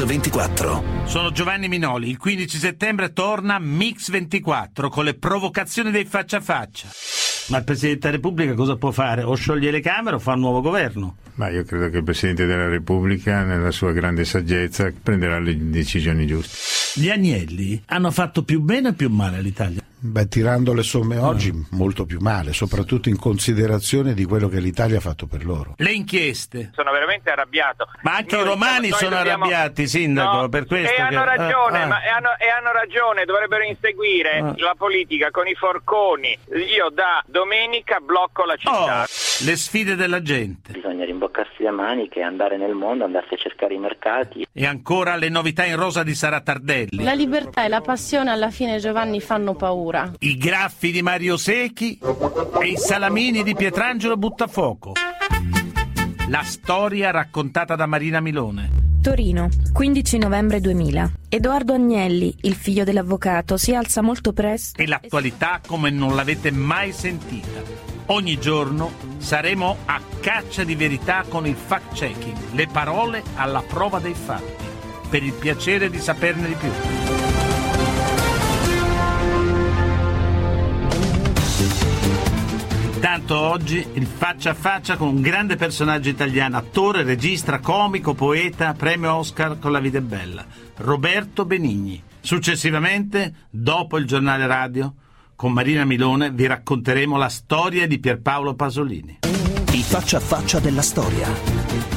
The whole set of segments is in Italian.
Mix 24. Sono Giovanni Minoli. Il 15 settembre torna Mix 24 con le provocazioni dei faccia a faccia. Ma il Presidente della Repubblica cosa può fare? O scioglie le Camere o fa un nuovo governo? Ma io credo che il Presidente della Repubblica, nella sua grande saggezza, prenderà le decisioni giuste. Gli Agnelli hanno fatto più bene o più male all'Italia? Beh, tirando le somme oggi, molto più male, soprattutto in considerazione di quello che l'Italia ha fatto per loro. Le inchieste. Sono veramente arrabbiato. Ma anche Noi i romani noi sono dobbiamo- arrabbiati, Sindaco, No, per questo E che- hanno ragione, ah, ah. ma e hanno, e hanno ragione, dovrebbero inseguire Ah. la politica con i forconi. Io da domenica blocco la città. Oh, le sfide della gente. Bisogna rimboccarsi le maniche, andare nel mondo, andarsi a cercare i mercati. E ancora le novità in rosa di Sara Tardelli. La libertà e la passione alla fine Giovanni fanno paura. I graffi di Mario Secchi e i salamini di Pietrangelo Buttafuoco. La storia raccontata da Marina Milone. Torino, 15 novembre 2000. Edoardo Agnelli, il figlio dell'avvocato, si alza molto presto. E l'attualità come non l'avete mai sentita. Ogni giorno saremo a caccia di verità con il fact-checking, le parole alla prova dei fatti, per il piacere di saperne di più. Intanto oggi il faccia a faccia con un grande personaggio italiano, attore, regista, comico, poeta, premio Oscar con La vita è bella, Roberto Benigni. Successivamente, dopo il giornale radio, con Marina Milone vi racconteremo la storia di Pierpaolo Pasolini. I faccia a faccia della storia.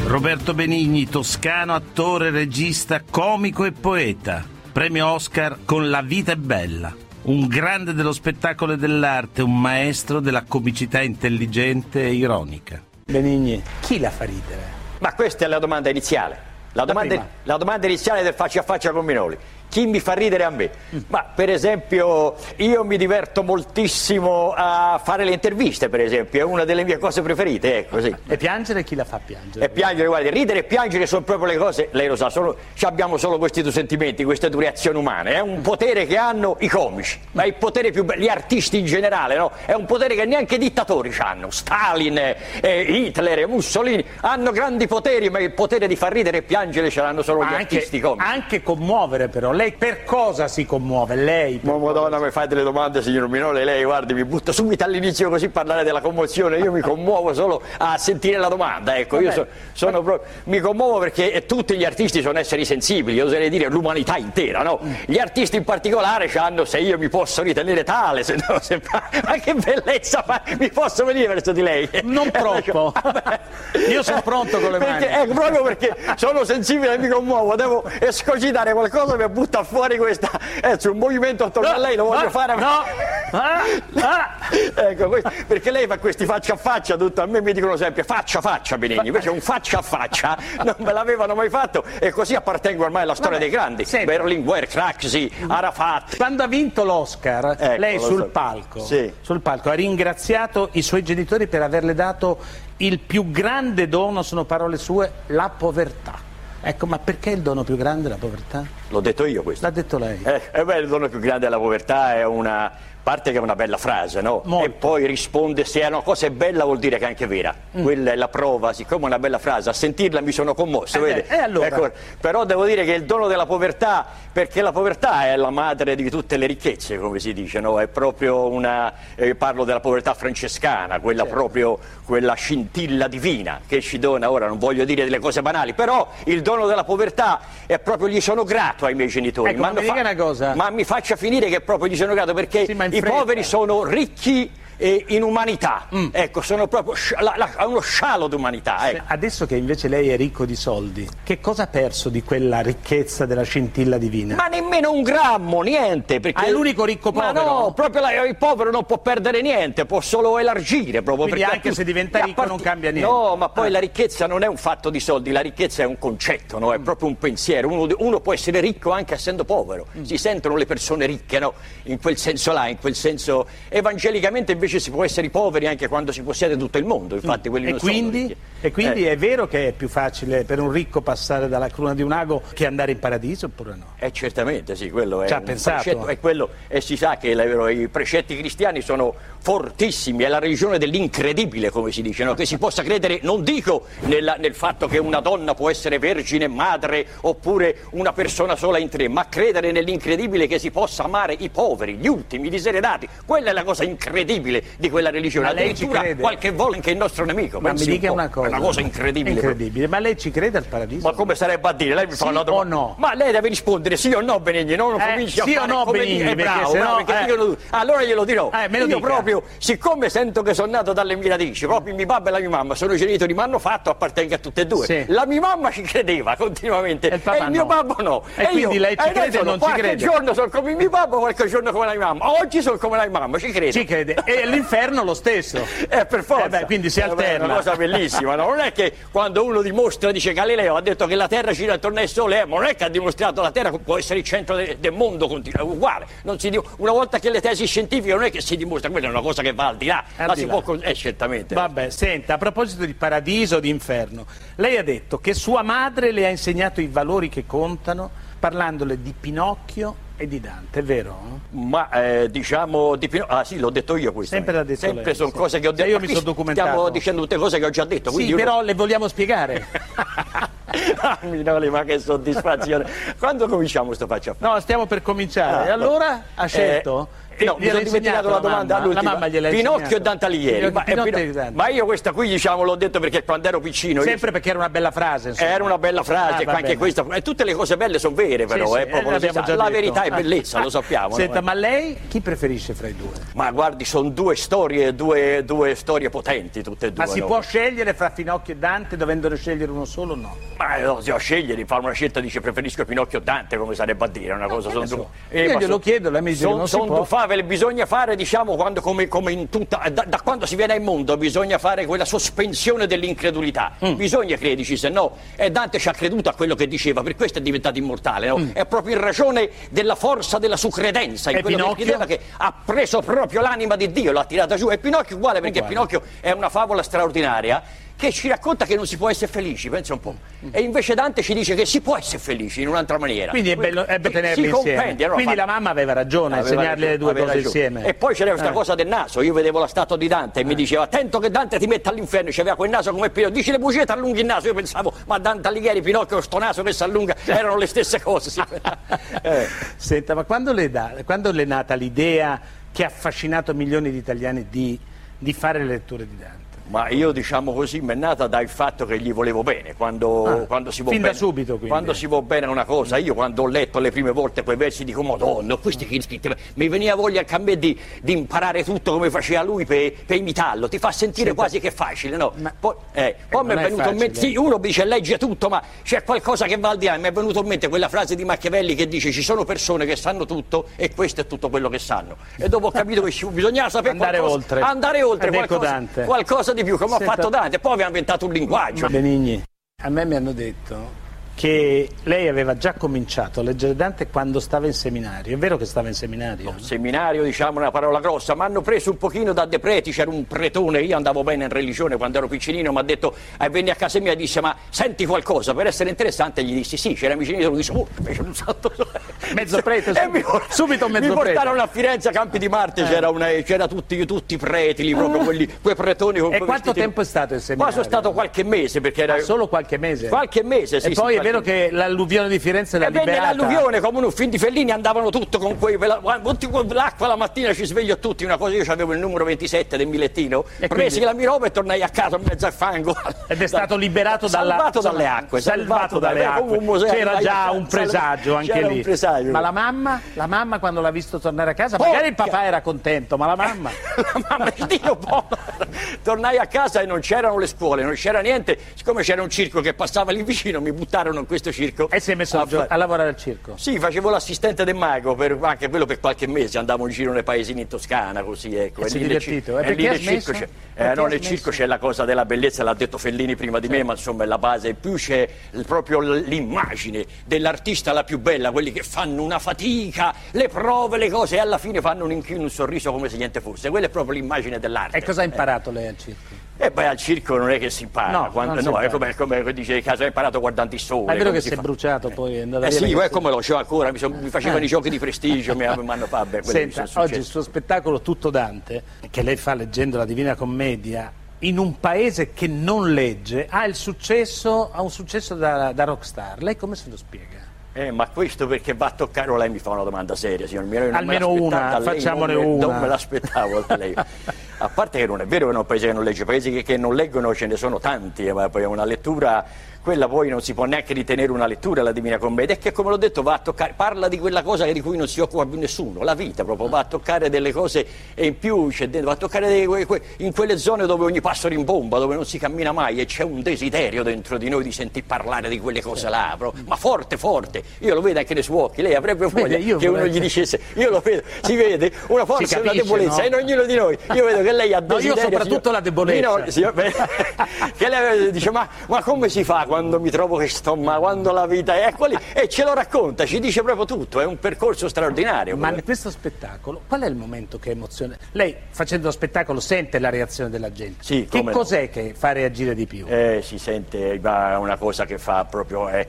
Roberto Benigni, toscano, attore, regista, comico e poeta. Premio Oscar con La vita è bella. Un grande dello spettacolo e dell'arte, un maestro della comicità intelligente e ironica. Benigni, chi la fa ridere? Ma questa è la domanda iniziale. La domanda, prima. la domanda iniziale del faccia a faccia con Minoli. Chi mi fa ridere a me? Ma per esempio io mi diverto moltissimo a fare le interviste, per esempio, è una delle mie cose preferite, ecco sì. E piangere chi la fa piangere? E piangere, guardi, ridere e piangere sono proprio le cose, lei lo sa, sono, ci abbiamo solo questi due sentimenti, queste due reazioni umane, è un potere che hanno i comici, ma è il potere più bello, gli artisti in generale, no? È un potere che neanche i dittatori hanno, Stalin, eh, Hitler, Mussolini, hanno grandi poteri, ma il potere di far ridere e piangere ce l'hanno solo gli artisti comici. anche commuovere però. Lei per cosa si commuove? Lei? Ma madonna mi fai delle domande signor Minole, lei guardi mi butta subito all'inizio così parlare della commozione, io mi commuovo solo a sentire la domanda, ecco, io so- sono proprio, mi commuovo perché eh, tutti gli artisti sono esseri sensibili, oserei dire l'umanità intera, no? Gli artisti in particolare hanno se io mi posso ritenere tale, se no, se ma che bellezza, fa- mi posso venire verso di lei? Non troppo. Io sono pronto con le mani. Perché, ecco, proprio perché sono sensibile e mi commuovo, devo escogitare qualcosa mi butta fuori questa. Eh, un movimento attorno a lei lo voglio no, fare. no. Ah, ah. Ecco, questo- perché lei fa questi faccia a faccia, tutto, a me mi dicono sempre faccia a faccia Benigni, invece un faccia a faccia non me l'avevano mai fatto e così appartengo ormai alla storia Vabbè, dei grandi. senti. Berlinguer, Craxi, Arafat. Quando ha vinto l'Oscar, Ecco, lei sul so. palco, Sì. sul palco ha ringraziato i suoi genitori per averle dato il più grande dono, sono parole sue, la povertà. Ecco, ma perché il dono più grande la povertà? L'ho detto io questo. L'ha detto lei. Eh, eh beh, il dono più grande della povertà è una parte che è una bella frase, no? Molto. E poi risponde se è una cosa è bella vuol dire che è anche vera. Quella è la prova, siccome è una bella frase, a sentirla mi sono commosso, Eh vede? e allora? Ecco, però devo dire che il dono della povertà, perché la povertà è la madre di tutte le ricchezze, come si dice, no? È proprio una eh, parlo della povertà francescana, quella Certo. proprio quella scintilla divina che ci dona, ora non voglio dire delle cose banali, però il dono della povertà è proprio gli sono grato ai miei genitori. Ecco, ma mi cosa. ma mi faccia finire che proprio gli sono grato perché Sì, i poveri sono ricchi eh, in umanità. Ecco, sono proprio la- la- uno scialo d'umanità. Ecco. Adesso che invece lei è ricco di soldi, che cosa ha perso di quella ricchezza della scintilla divina? Ma nemmeno un grammo, niente. Perché Ah, è l'unico ricco Ma povero? no, proprio la- il povero non può perdere niente, può solo elargire. Proprio Quindi perché anche a se diventa ricco non cambia niente. No, ma poi Ah. la ricchezza non è un fatto di soldi, la ricchezza è un concetto, no? è proprio un pensiero. Uno, uno può essere ricco anche essendo povero. Mm. Si sentono le persone ricche, no? In quel senso là, in quel senso. Evangelicamente invece si può essere poveri anche quando si possiede tutto il mondo. Infatti, quelli Mm. E non sono quindi? ricchi. E quindi Eh. è vero che è più facile per un ricco passare dalla cruna di un ago che andare in paradiso oppure no? Eh, certamente sì, quello è Ci ha pensato? è quello, e si sa che la- i precetti cristiani sono fortissimi, è la religione dell'incredibile, come si dice, no? che si possa credere, non dico nella- nel fatto che una donna può essere vergine, madre, oppure una persona sola in tre, ma credere nell'incredibile che si possa amare i poveri, gli ultimi, i diseredati, quella è la cosa incredibile di quella religione, addirittura qualche volta anche il nostro nemico, Ma mi dica una cosa. Una cosa incredibile. Incredibile. Ma lei ci crede al paradiso? Ma come sarebbe a dire? Lei mi fa Sì una domanda. no? Ma lei deve rispondere sì o no, Benigni, non Eh, cominci a sì o fare no, come Benigni, dire, eh, perché bravo, bravo, perché eh. tutti. Allora glielo dirò. Eh, me lo Io dica. proprio, siccome sento che sono nato dalle mie radici, proprio mio papà e la mia mamma sono i genitori, mi hanno fatto, appartengo a tutte e due. Sì. La mia mamma ci credeva continuamente E il papà mio no. babbo no. E quindi lei ci eh, crede o non ci qualche crede? giorno sono come mio babbo, qualche giorno come la mia mamma. Oggi sono come la mia mamma, ci credo. Ci crede. E all'inferno lo stesso. Eh, per forza. Eh beh, quindi si Eh, alterna. È una cosa bellissima, no? Non è che quando uno dimostra, dice Galileo ha detto che la Terra gira attorno al Sole, eh, ma non è che ha dimostrato la Terra può essere il centro de- del mondo, continua, uguale. Non si di- una volta che le tesi scientifiche non è che si dimostra, quella è una cosa che va al di là. Al la di si là. può eh, certamente. Vabbè, senta, a proposito di paradiso o di inferno, lei ha detto che sua madre le ha insegnato i valori che contano parlandole di Pinocchio e di Dante, è vero? Ma eh, diciamo di Pino- Ah sì, l'ho detto io questo. Sempre l'ha detto Sempre lei, sono sì. cose che ho detto. io mi sono documentato. Stiamo dicendo tutte cose che ho già detto. Sì, però le vogliamo spiegare. Ah, Minoli, ma che soddisfazione. Quando cominciamo sto faccia a fare? No, stiamo per cominciare. Ah, allora vabbè. ha scelto? Eh, no, mi sono dimenticato la domanda mamma, all'ultima. La mamma gliel'ha Pinocchio e Dante Alighieri. Pinocchio- Ma, eh, Pinocchio Pino- ma io questa qui diciamo l'ho detto perché quando ero piccino io- Sempre perché era una bella frase. insomma. era una bella frase, Ah, anche questa. E tutte le cose belle sono vere, però, Sì, sì, eh, proprio eh, si La verità è Ah. bellezza, lo sappiamo. no? Senta, ma lei chi preferisce fra i due? Ma guardi, sono due storie, due, due storie potenti, tutte e due. Ma si no? può scegliere fra Finocchio e Dante dovendone scegliere uno solo o no? Ma no, se ho scegliere, fare una scelta, dice preferisco Pinocchio o Dante, come sarebbe a dire, una cosa. Sono due- Io glielo chiedo, lei mi dice son- non si son può. Favole, bisogna fare, diciamo, quando, come, come in tutta. Da, da quando si viene al mondo bisogna fare quella sospensione dell'incredulità. Mm. Bisogna crederci, se no. E Dante ci ha creduto a quello che diceva, per questo è diventato immortale, no? È proprio in ragione della forza della sua credenza, in Mm. E quello Pinocchio? che credeva che ha preso proprio l'anima di Dio, l'ha tirata giù. E Pinocchio uguale, perché Uguale. Pinocchio è una favola straordinaria che ci racconta che non si può essere felici, pensa un po'. E invece Dante ci dice che si può essere felici in un'altra maniera. Quindi è bello, è bello tenerli si insieme. no? Quindi Fa- la mamma aveva ragione a insegnarle le due cose ragione. insieme. E poi c'era questa Eh. cosa del naso. Io vedevo la statua di Dante e mi diceva: Attento che Dante ti metta all'inferno. C'aveva quel naso come Pinocchio. Dici le bugie, ti allunghi il naso. Io pensavo, ma Dante Alighieri, Pinocchio, sto naso che si allunga, erano le stesse cose. sì. Eh. Senta, ma quando le, dà- quando le è nata l'idea che ha affascinato milioni di italiani di, di fare le letture di Dante? Ma io diciamo così, mi è nata dal fatto che gli volevo bene, quando, Ah, quando si vuol fin da bene. subito, quindi. Quando si vuol bene una cosa, io quando ho letto le prime volte quei versi dico, madonna, questi che scritti, mi veniva voglia anche a me di, di imparare tutto come faceva lui per, per imitarlo, ti fa sentire Senta, quasi che è facile, no? ma- poi eh, poi mi è venuto in mente, sì, uno dice legge tutto, ma c'è qualcosa che va al di là, mi è venuto in mente quella frase di Machiavelli che dice ci sono persone che sanno tutto e questo è tutto quello che sanno. E dopo ho capito che bisognava sapere Andare qualcosa, oltre. andare oltre, ecco qualcosa, qualcosa di più, come Senta- ha fatto Dante, poi abbiamo inventato un linguaggio. Benigni, a me mi hanno detto che lei aveva già cominciato a leggere Dante quando stava in seminario. È vero che stava in seminario? Seminario, diciamo una parola grossa, mi hanno preso un pochino da De Preti, c'era un pretone, io andavo bene in religione quando ero piccinino, mi ha detto, e venne a casa mia e disse, ma senti qualcosa, per essere interessante gli dissi sì, c'era vicino, lui disse, oh, fece un salto. Mezzo prete, E mi, subito- subito mezzo mi prete. Eh. portarono a Firenze a Campi di Marte, c'era, una- c'era tutti, tutti i preti lì, proprio quelli, quei pretoni con E quei quanto vestiti- tempo è stato il Qua seminario? sono stato qualche mese, perché era... Ah, solo qualche mese? Qualche mese, sì. E sì, poi qualche vero che l'alluvione di Firenze l'ha E venne liberata? l'alluvione come un film di Fellini andavano tutto con quei la- tutti con l'acqua la mattina ci sveglio tutti una cosa io avevo il numero 27 del bigliettino E presi quindi? la mia roba e tornai a casa in mezzo al fango Ed è stato liberato dalla- salvato dalle acque Salvato dalle dalle- acque. come un museo C'era già casa, un presagio anche lì. un presagio Ma la mamma? La mamma quando l'ha visto tornare a casa? Porca! Magari il papà era contento, ma la mamma? la mamma Dio buono. tornai a casa e non c'erano le scuole non c'era niente siccome c'era un circo che passava lì vicino mi buttarono in questo circo E si è messo a, fa- a lavorare al circo? Sì, facevo l'assistente del mago, per- anche quello per qualche mese, andavo in giro nei paesini in Toscana, così ecco. E E sei lì divertito? E lì ha nel circo c'è, eh, no, nel circo c'è la cosa della bellezza, l'ha detto Fellini prima di me, ma insomma è la base, più c'è proprio l'immagine dell'artista la più bella, quelli che fanno una fatica, le prove, le cose, e alla fine fanno un inchino, un sorriso come se niente fosse. Quella è proprio l'immagine dell'arte. E cosa ha imparato lei al circo? E poi al circo non è che si impara. No, quando- no, è come, come dice il caso, hai imparato guardando il sole. Ma è vero che si è fa. bruciato poi è andato Eh via sì, perché- poi come lo c'ho ancora, mi, son- mi facevano i giochi di prestigio, mi mi hanno fatto, Senta, oggi il suo spettacolo Tutto Dante, che lei fa leggendo la Divina Commedia, in un paese che non legge, ha, il successo, ha un successo da, da rockstar. Lei come se lo spiega? Eh, ma questo perché va a toccare, o lei mi fa una domanda seria, signor Miro, Almeno una, facciamone non me- una. Non me l'aspettavo da lei. A parte che non è vero che è un paese che non legge, paesi che, che non leggono ce ne sono tanti, eh, ma poi è una lettura, quella poi non si può neanche ritenere una lettura la Divina Commedia, è che come l'ho detto va a toccare, parla di quella cosa di cui non si occupa più nessuno, la vita proprio, va a toccare delle cose e in più c'è dentro, va a toccare dei- que- in quelle zone dove ogni passo rimbomba, dove non si cammina mai e c'è un desiderio dentro di noi di sentir parlare di quelle cose là, proprio, ma forte forte, io lo vedo anche nei suoi occhi, lei avrebbe voglia Vede, che uno gli dicesse, io lo vedo, si vede una forza e una capisce, debolezza no? in ognuno di noi, io vedo che lei ha No, io desiderio, soprattutto signor- la debolezza. Minore, signor- che lei dice ma, ma come si fa quando mi trovo che sto ma quando la vita è ecco lì e ce lo racconta ci dice proprio tutto è un percorso straordinario Ma in questo spettacolo, qual è il momento che emoziona? Lei facendo lo spettacolo sente la reazione della gente. Sì, che no. cos'è che fa reagire di più? Eh, si sente, ma una cosa che fa proprio, eh,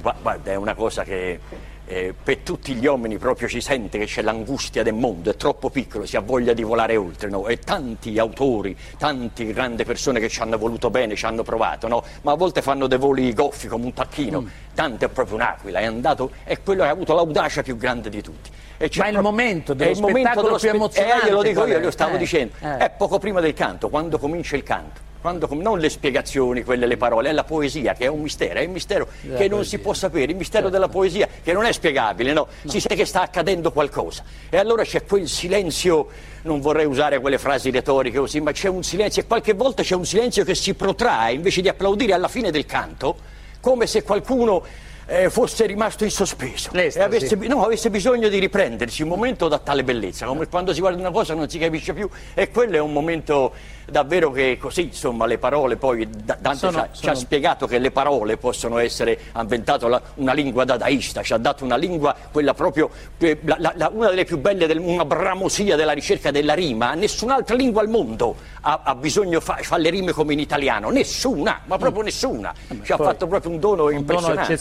gua- guarda, è una cosa che eh, per tutti gli uomini proprio ci sente che c'è l'angustia del mondo, è troppo piccolo, si ha voglia di volare oltre, no? E tanti autori, tante grandi persone che ci hanno voluto bene, ci hanno provato, no? Ma a volte fanno dei voli goffi come un tacchino, Mm. Dante è proprio un'aquila, è andato, è quello che ha avuto l'audacia più grande di tutti. Ma il proprio- momento è dello il momento dello più spe- emozionante Eh, glielo dico io, è? glielo stavo Eh, dicendo. eh. È poco prima del canto, quando comincia il canto. Quando non le spiegazioni, quelle le parole, è la poesia che è un mistero, è un mistero La che non poesia. si può sapere, il mistero della poesia che non è spiegabile, no? Si sente che sta accadendo qualcosa. E allora c'è quel silenzio, non vorrei usare quelle frasi retoriche così, ma c'è un silenzio e qualche volta c'è un silenzio che si protrae invece di applaudire alla fine del canto, come se qualcuno eh, fosse rimasto in sospeso e L'estasi. avesse, bi- no, avesse bisogno di riprendersi un momento da tale bellezza, come quando si guarda una cosa non si capisce più e quello è un momento davvero che così, insomma, le parole poi, Da- Dante Sono- ci, ha, ci ha sono- spiegato che le parole possono essere, ha inventato la- una lingua dadaista, ci ha dato una lingua, quella proprio, eh, la- la- una delle più belle, del, una bramosia della ricerca della rima, nessun'altra lingua al mondo ha, ha bisogno, fa, fa le rime come in italiano, nessuna, ma proprio nessuna, ci ha Mm. poi- fatto proprio un dono Un dono impressionante.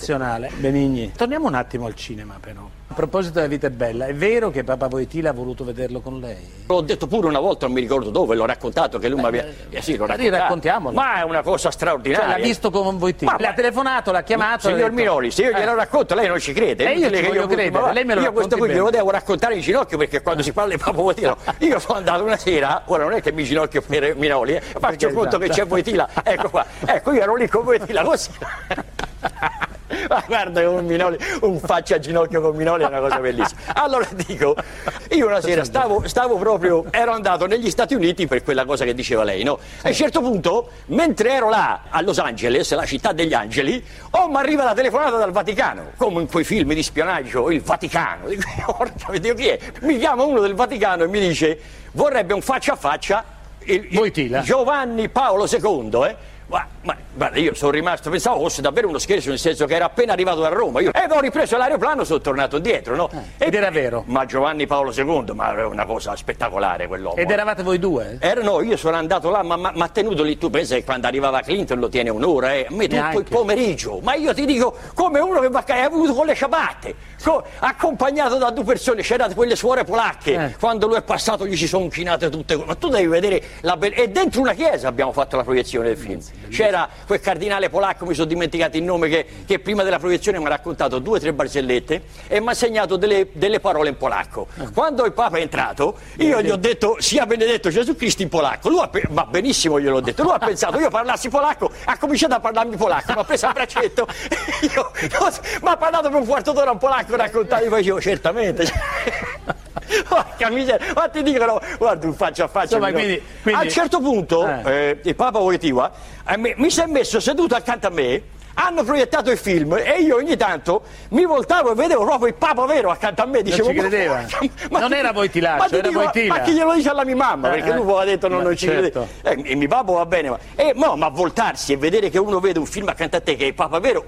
Eccezionale. Benigni. Torniamo un attimo al cinema però. A proposito della vita è bella, è vero che Papa Voitila ha voluto vederlo con lei? L'ho detto pure una volta, non mi ricordo dove, l'ho raccontato che lui mi aveva. Eh sì, l'ho raccontato. raccontiamolo. Ma è una cosa straordinaria. Cioè l'ha visto con Voitila? Ma- Le ha telefonato, l'ha chiamato? Signor detto- Minoli, se io glielo Eh. racconto, lei non ci crede. Eh, è io ci che voglio butto- credere, ma- lei me lo Io questo qui glielo bene. devo raccontare in ginocchio perché quando si parla di Papa Voitila, io sono andato una sera, ora non è che mi ginocchio per Minoli, eh, faccio conto che c'è Voitila, ecco qua, ecco io ero lì con Voitila così. Ma guarda un, Minoli, un faccia a ginocchio con Minoli è una cosa bellissima. Allora dico, io una sera stavo, stavo proprio, ero andato negli Stati Uniti per quella cosa che diceva lei, no? E a un certo punto, mentre ero là a Los Angeles, la città degli angeli, oh, mi arriva la telefonata dal Vaticano, come in quei film di spionaggio, il Vaticano. Dico, porca Dio, chi è? Mi chiama uno del Vaticano e mi dice, vorrebbe un faccia a faccia il- il. Giovanni Paolo II, eh? Ma, ma, guarda, io sono rimasto, pensavo fosse davvero uno scherzo, nel senso che era appena arrivato da Roma. Io, e ho ripreso l'aeroplano, sono tornato indietro, no? Eh, ed era vero. Ma Giovanni Paolo II, ma era una cosa spettacolare quell'uomo. Ed eravate voi due? Era, no, io sono andato là, ma mi ha tenuto lì, tu pensa che quando arrivava Clinton lo tiene un'ora, eh? a me tutto Neanche. il pomeriggio, ma io ti dico, come uno che va a è venuto con le ciabatte, co- accompagnato da due persone, c'erano quelle suore polacche, Eh. quando lui è passato gli si sono inchinate tutte, ma tu devi vedere la bellezza, e dentro una chiesa abbiamo fatto la proiezione del film, c'era quel cardinale polacco, mi sono dimenticato il nome, che, che prima della proiezione mi ha raccontato due o tre barzellette e mi ha segnato delle, delle parole in polacco. Quando il Papa è entrato, io gli ho detto sia benedetto Gesù Cristo in polacco, lui ha va benissimo gliel'ho detto, lui ha pensato io parlassi polacco, ha cominciato a parlarmi polacco, mi ha preso a braccetto, io, mi ha parlato per un quarto d'ora in polacco, raccontato, io facevo certamente. Porca miseria, ma ti dicono, guarda un faccia a faccia. Insomma, quindi- quindi- A un certo punto Eh. eh, il Papa Wojtyła eh, mi, mi si è messo seduto accanto a me, hanno proiettato il film e io ogni tanto mi voltavo e vedevo proprio il Papa vero accanto a me. Dicevo, ci credeva. Non era Voitilaccio, ma ti era dico, Voitila. Ma chi glielo dice alla mia mamma? Eh, Perché eh. lui aveva detto non, Ma non ci certo. crede. Eh, e mio papà va bene, ma, eh, no, ma voltarsi e vedere che uno vede un film accanto a te che è il Papa vero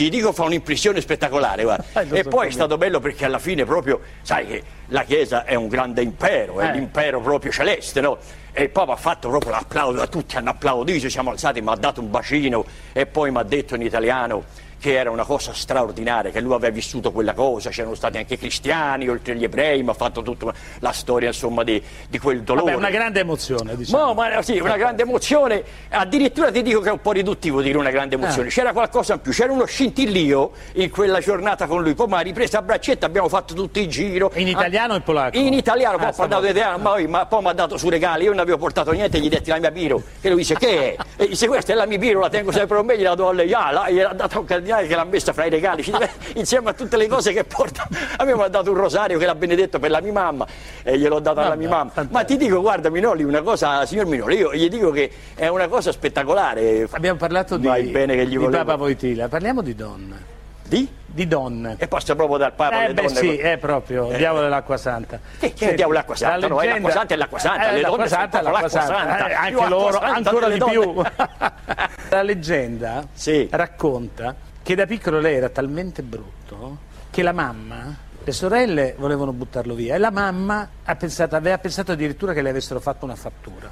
ti dico fa un'impressione spettacolare, guarda. Eh, e poi è stato bello perché alla fine proprio, sai che la Chiesa è un grande impero, è Eh. l'impero proprio celeste, no? E il Papa ha fatto proprio l'applauso, tutti hanno applaudito, ci siamo alzati, mi ha dato un bacino e poi mi ha detto in italiano che era una cosa straordinaria, che lui aveva vissuto quella cosa, c'erano stati anche cristiani, oltre agli ebrei, mi ha fatto tutta la storia insomma di, di quel dolore. Vabbè, una grande emozione, diciamo. No, ma sì, una grande emozione. Addirittura ti dico che è un po' riduttivo dire una grande emozione. Ah. C'era qualcosa in più, c'era uno scintillio in quella giornata con lui. Poi mi ha ripreso a braccetta, abbiamo fatto tutto il giro. In italiano o in polacco? In italiano, poi Ah, parlato stavolta. italiano, ma, poi- ma poi mi ha dato su regali, io non avevo portato niente, gli detti la mia biro. E lui dice che è? E dice questa è la mia biro, la tengo sempre con me, gliela do a lei. Ah, là, gliel'ha data un cardinale che l'ha messa fra i regali, insieme a tutte le cose che porta. A me mi ha dato un rosario che l'ha benedetto per la mia mamma e gliel'ho dato alla mia mamma. Ma ti dico, guarda Minoli, una cosa, signor Minoli, io gli dico che è una cosa spettacolare. Abbiamo parlato di, Vai bene che gli di Papa Voitila, parliamo di donne. Di? Di donne. E passa proprio dal Papa Eh alle beh donne. sì, è proprio, il diavolo dell'acqua santa. Che, che Senti, diavolo l'acqua santa? la No, è leggenda- l'acqua santa e l'acqua santa, Eh, le l'acqua donne sono santa è proprio l'acqua santa, santa. eh, anche loro, santa ancora di donne. più. la leggenda Sì. racconta che da piccolo lei era talmente brutto che la mamma, le sorelle volevano buttarlo via e la mamma ha pensato, aveva pensato addirittura che le avessero fatto una fattura.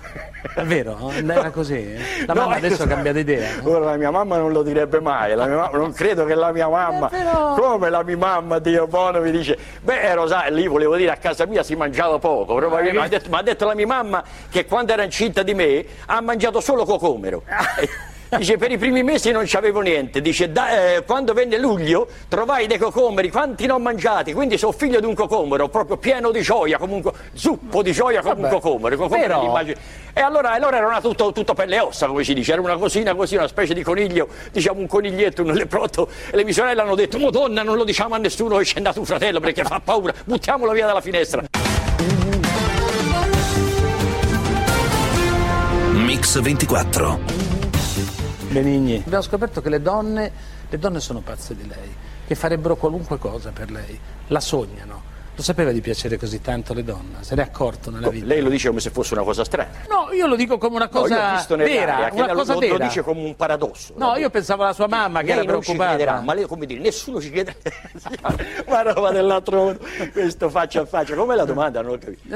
È vero? Era così? La No, mamma adesso ha eh, cambiato idea. Ora la mia mamma non lo direbbe mai, mamma- non credo che la mia mamma, Eh, però- come la mia mamma, Dio buono, mi dice, beh ero sai, lì volevo dire a casa mia si mangiava poco, probabilmente, Eh, mi ha detto, ha detto la mia mamma che quando era incinta di me ha mangiato solo cocomero. Dice per i primi mesi non c'avevo niente, dice da- eh, quando venne luglio trovai dei cocomeri, quanti ne ho mangiati, quindi sono figlio di un cocomero, proprio pieno di gioia, comunque zuppo di gioia come un cocomero. però- E allora, allora era tutto, tutto per le ossa, come si dice, era una cosina così, una specie di coniglio, diciamo un coniglietto, un leprotto. E le mie sorelle hanno detto, Madonna, non lo diciamo a nessuno che c'è andato un fratello perché fa paura, buttiamolo via dalla finestra. Mix 24. Benigni. Abbiamo scoperto che le donne, le donne sono pazze di lei, che farebbero qualunque cosa per lei, la sognano. Lo sapeva di piacere così tanto alle donne? Se n'è accorto nella vita? Lei lo dice come se fosse una cosa strana. No, io lo dico come una No, cosa nell'aria vera, che una lo- cosa lo, vera. lo dice come un paradosso. No, io pensavo alla sua mamma che lei era non ci preoccupata. crederà, ma lei come dire, nessuno ci crederà. ma roba dell'altro mondo, questo faccia a faccia. Com'è la domanda? Non ho capito.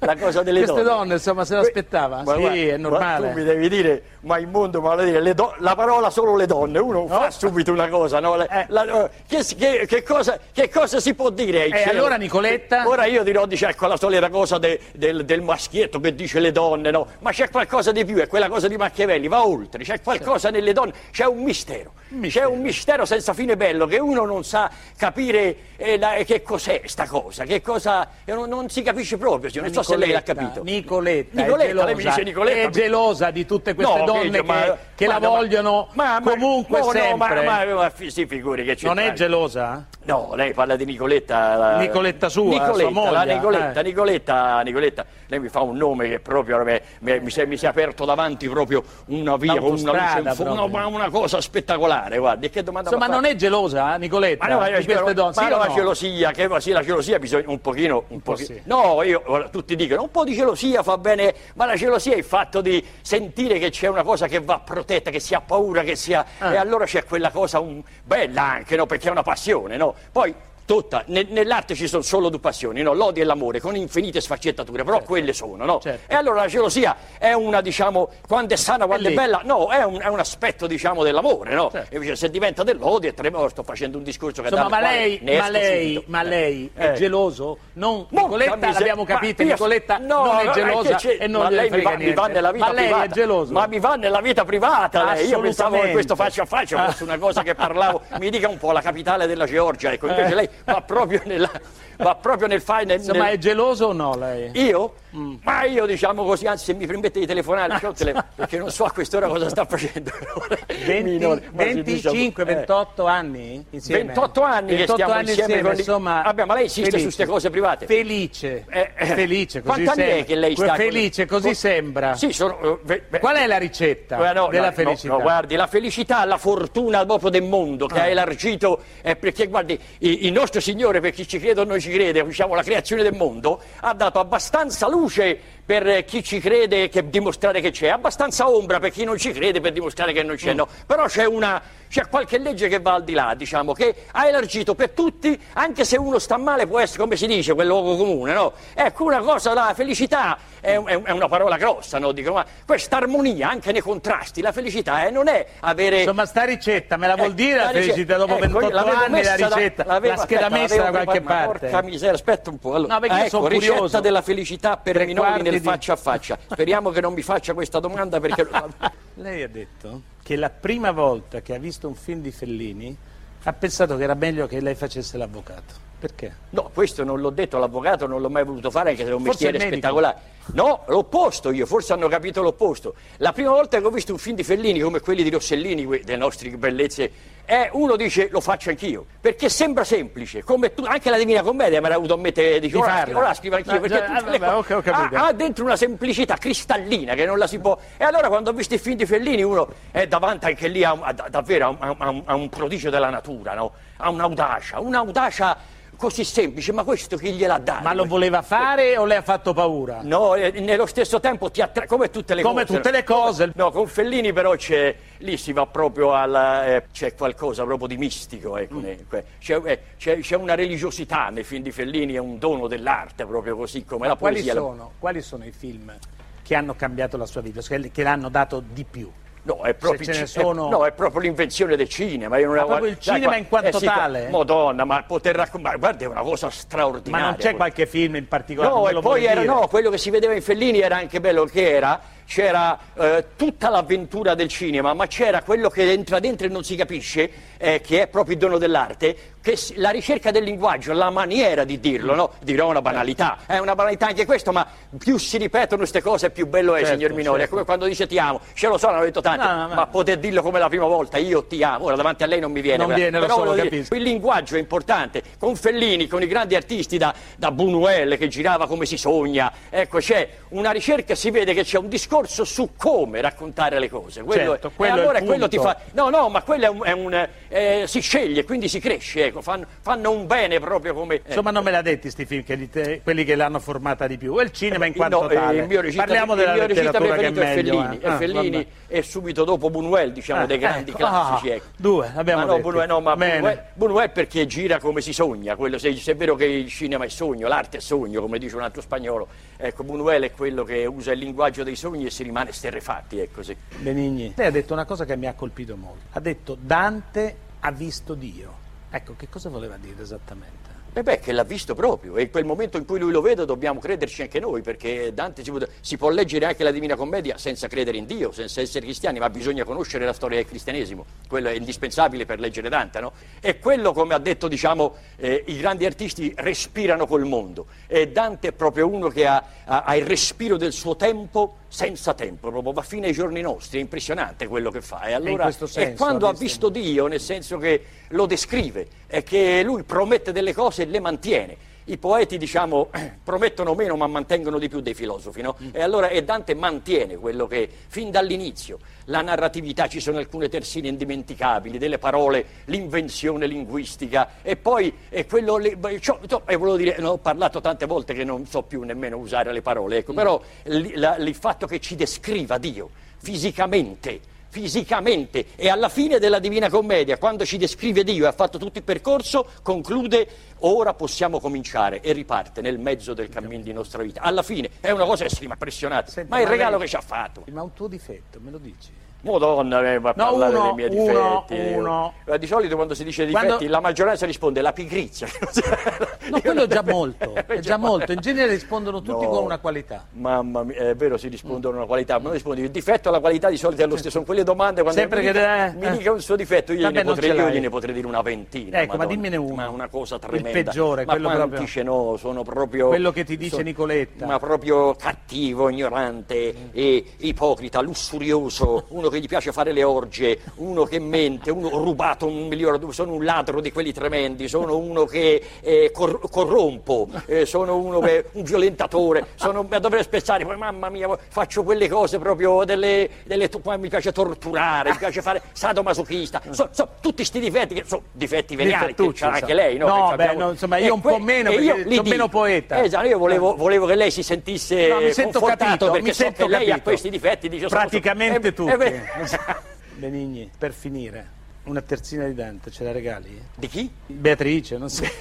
La, co- la cosa delle Queste donne. donne, insomma, se l'aspettava? Sì, guarda, è ma normale. tu mi devi dire, ma il mondo, ma dire, do- la parola solo le donne, uno fa subito una cosa, no? Le- Eh. la- che, che- che cosa, che cosa si può dire? ai E cieli? allora Nicoletta? Ora io dirò, dice, ecco la solita cosa de- del, del maschietto che dice le donne, no? Ma c'è qualcosa di più, è quella cosa di Machiavelli, va oltre, c'è qualcosa nelle donne, c'è un mistero. C'è un mistero senza fine bello che uno non sa capire eh, la- che cos'è sta cosa, che cosa. eh, Non, non si capisce proprio, non so se lei l'ha capito. Nicoletta, Nicoletta, è gelosa, lei mi dice Nicoletta, è gelosa di tutte queste No, donne che, ma- che la ma- vogliono ma- ma- comunque no, no, sempre. ma, ma- si figuri che c'è. non è gelosa? No, lei parla di Nicoletta. la- Nicoletta sua, Nicoletta, sua la Nicoletta, eh. Nicoletta, Nicoletta, lei mi fa un nome che proprio mi, mi- mi si, è, mi si è aperto davanti proprio una via una luce L'autostrada fondo, ma una cosa spettacolare, guardi, che domanda Insomma, non è gelosa, eh, Nicoletta, Ma no, ma di queste donne? ma Sì no, la no? gelosia, che sì, la gelosia bisogna un pochino, un po' pochino- sì. No, io, tutti dicono un po' di gelosia fa bene, ma la gelosia è il fatto di sentire che c'è una cosa che va protetta, che si ha paura, che sia. Ah. E allora c'è quella cosa un- bella anche, no? Perché è una passione, no? Poi. Tutta, ne- nell'arte ci sono solo due passioni, no? l'odio e l'amore, con infinite sfaccettature, però quelle sono, no? Certo. E allora la gelosia è una, diciamo, quando è sana, quando è, lì. bella, no, è un, è un aspetto, diciamo, dell'amore, no? Certo. E invece se diventa dell'odio è tremendo, sto facendo un discorso che Insomma, ma lei, ma lei, ma lei è Eh. geloso? Non, Porca Nicoletta miseria, l'abbiamo ma capito, io- Nicoletta no, non no, è gelosa e non ma lei mi va, mi va nella vita ma lei privata. è geloso? Ma mi va nella vita privata lei. Io pensavo che questo faccia a faccia fosse una cosa che parlavo, mi dica un po' la capitale della Georgia, ecco, invece Eh. lei va proprio nella va proprio nel fare nel, Insomma, nel- è geloso o no lei? io? Mm. Ma io diciamo così, anzi se mi permette di telefonare, il tele- perché non so a quest'ora cosa sta facendo. 20, Minore, ma si dice- 25, eh. 28 anni insieme? 28 anni che 28 stiamo anni insieme, con gli- insomma, Vabbè, ma lei insiste felice. su queste cose private. Felice, Eh, eh. felice, così Quanti anni sembra. è che lei sta con- Felice, così con- sembra. Sì, sono. eh, Qual è la ricetta eh, no, della no, felicità? no, guardi, la felicità, la fortuna proprio del mondo che Ah. ha elargito, eh, perché guardi, i- il nostro Signore, per chi ci crede o non ci crede, diciamo la creazione del mondo, ha dato abbastanza luce per chi ci crede che dimostrare che c'è, abbastanza ombra per chi non ci crede per dimostrare che non c'è, no. Però c'è una c'è qualche legge che va al di là, diciamo, che ha elargito per tutti, anche se uno sta male può essere, come si dice, quel luogo comune, no? Ecco, una cosa, la felicità è, è- una parola grossa, no? Dico, ma questa armonia, anche nei contrasti, la felicità eh, non è avere... Insomma, sta ricetta me la vuol Eh, dire la ricetta- felicità dopo ecco, 28 l'avevo anni la da- ricetta, l'avevo- la scheda aspetta, messa da qualche parte. Porca miseria, aspetta un po'. Allora, No, perché io ecco, sono ricetta curioso. della felicità per Tre minori nel di- faccia a faccia. Speriamo che non mi faccia questa domanda perché... Lei ha detto che la prima volta che ha visto un film di Fellini ha pensato che era meglio che lei facesse l'avvocato. Perché? No, questo non l'ho detto all'avvocato, non l'ho mai voluto fare anche se è un Forse mestiere spettacolare. No, l'opposto io, forse hanno capito l'opposto. La prima volta che ho visto un film di Fellini come quelli di Rossellini, delle nostre bellezze, è uno dice lo faccio anch'io, perché sembra semplice, come tu, anche la Divina Commedia mi era avuto a mettere, dice, Di ora, farla. ora scrivo anch'io, Ah, perché già, ah, vabbè, cose- ok, ho ha, ha dentro una semplicità cristallina che non la si può... E allora quando ho visto i film di Fellini uno è davanti anche lì a, a- davvero a a un prodigio della natura, no? a un'audacia, un'audacia così semplice, ma questo chi gliel'ha dato? Ma lo voleva fare o le ha fatto paura? No, e nello stesso tempo ti attra- come tutte le Come cose. tutte le cose. No, con Fellini però c'è, lì si va proprio al, eh, c'è qualcosa proprio di mistico, ecco, Mm. que- c'è, eh, c'è- c'è una religiosità nei film di Fellini, è un dono dell'arte proprio così come la Quali poesia. sono, quali sono i film che hanno cambiato la sua vita, che l'hanno dato di più? No, è proprio, ci- è- sono- no, è proprio l'invenzione del cinema. Io non Ma proprio il cinema sai, in quanto eh sì, tale? Madonna, ma poter raccontare, guarda, è una cosa Ma straordinaria. non c'è qualche film in particolare? No, e lo poi era, no, quello che si vedeva in Fellini era anche bello che era, c'era eh, tutta l'avventura del cinema, ma c'era quello che entra dentro e non si capisce, eh, che è proprio il dono dell'arte, che la ricerca del linguaggio, la maniera di dirlo, no? Dirò una banalità, è una banalità anche questo, ma più si ripetono queste cose più bello è, Certo, signor Minori. È certo. come quando dice ti amo, ce lo so, l'hanno detto tanti, No, no, no. ma poter dirlo come la prima volta, io ti amo, ora davanti a lei non mi viene. Non viene, però so, dire, il linguaggio è importante, con Fellini, con i grandi artisti da, da Buñuel che girava come si sogna, ecco c'è una ricerca, si vede che c'è un discorso su come raccontare le cose. Quello Certo, è- quello e è allora quello ti fa... No, no, ma quello è un... è un, eh, si sceglie, quindi si cresce, ecco, fanno, fanno un bene proprio come... eh, Insomma, non me l'ha detti sti film, che li te- quelli che l'hanno formata di più. E il cinema in Eh, quanto no, eh, tale. il mio regista, Parliamo il della mio regista letteratura che è preferito è meglio. Fellini, eh. e Ah, è subito dopo Buñuel, diciamo, Ah, dei grandi ecco, classici. ah, ecco. due, abbiamo ma no, detto. Buñuel, no, ma. Buñuel, Buñuel perché gira come si sogna, quello, se, se è vero che il cinema è sogno, l'arte è sogno, come dice un altro spagnolo, ecco, Buñuel è quello che usa il linguaggio dei sogni e si rimane sterrefatti, è così. Benigni. Lei ha detto una cosa che mi ha colpito molto. Ha detto Dante ha visto Dio. Ecco, che cosa voleva dire esattamente? E beh, che l'ha visto proprio, e in quel momento in cui lui lo vede dobbiamo crederci anche noi, perché Dante si può, si può leggere anche la Divina Commedia senza credere in Dio, senza essere cristiani, ma bisogna conoscere la storia del cristianesimo, quello è indispensabile per leggere Dante, no? E quello, come ha detto, diciamo, eh, i grandi artisti respirano col mondo, e Dante è proprio uno che ha, ha- ha il respiro del suo tempo senza tempo, proprio va fino ai giorni nostri, è impressionante quello che fa. E, allora, senso e quando ha visto Dio, nel senso che lo descrive, è che lui promette delle cose e le mantiene. I poeti, diciamo, promettono meno ma mantengono di più dei filosofi, no? E allora e Dante mantiene quello che fin dall'inizio, la narratività, ci sono alcune terzine indimenticabili, delle parole, l'invenzione linguistica e poi è quello, le- ciò- e volevo dire, ne ho parlato tante volte che non so più nemmeno usare le parole, ecco, però li- la- il fatto che ci descriva Dio fisicamente, fisicamente e alla fine della Divina Commedia, quando ci descrive Dio e ha fatto tutto il percorso, conclude ora possiamo cominciare e riparte nel mezzo del cammino di nostra vita. Alla fine è una cosa che si impressionante, Senta, ma è il regalo lei- che ci ha fatto. Ma un tuo difetto, me lo dici? Madonna, eh, va a No, parlare uno, dei miei uno, difetti. uno. Eh, Di solito quando si dice Quando- difetti la maggioranza risponde la pigrizia. No, quello è già molto, è già molto. In genere rispondono tutti No. con una qualità. Mamma mia, è vero, si rispondono una qualità, ma non rispondi il difetto e la qualità di solito è lo stesso. Sono quelle domande quando Sempre mi, che dica, deve- mi dica un suo difetto, io, Vabbè, gliene potrei, io gliene potrei dire una ventina. Ecco, ma Madonna. dimmene uno. Ma una cosa Il tremenda. peggiore, ma quello quanti proprio- no, sono proprio... Quello che ti dice sono- Nicoletta. Ma proprio cattivo, ignorante, e ipocrita, lussurioso, uno uno che gli piace fare le orge, uno che mente, uno rubato un milione, sono un ladro di quelli tremendi, sono uno che eh, cor- corrompo, eh, sono uno che un violentatore, sono, dovrei spezzare, poi mamma mia, faccio quelle cose proprio delle, delle mi piace torturare, mi piace fare sadomasochista, sono so, tutti questi difetti che sono difetti veniali, che c'ha anche lei, no? No, beh, abbiamo- no, insomma, io E un po' que- meno e perché sono dico. meno poeta. Esatto, io volevo, volevo che lei si sentisse No, mi sento confortato capito, perché mi so sento che lei ha questi difetti, dice, sono- Praticamente eh, tutti. eh, beh, Benigni, per finire, una terzina di Dante, ce la regali? Di chi? Beatrice, non so.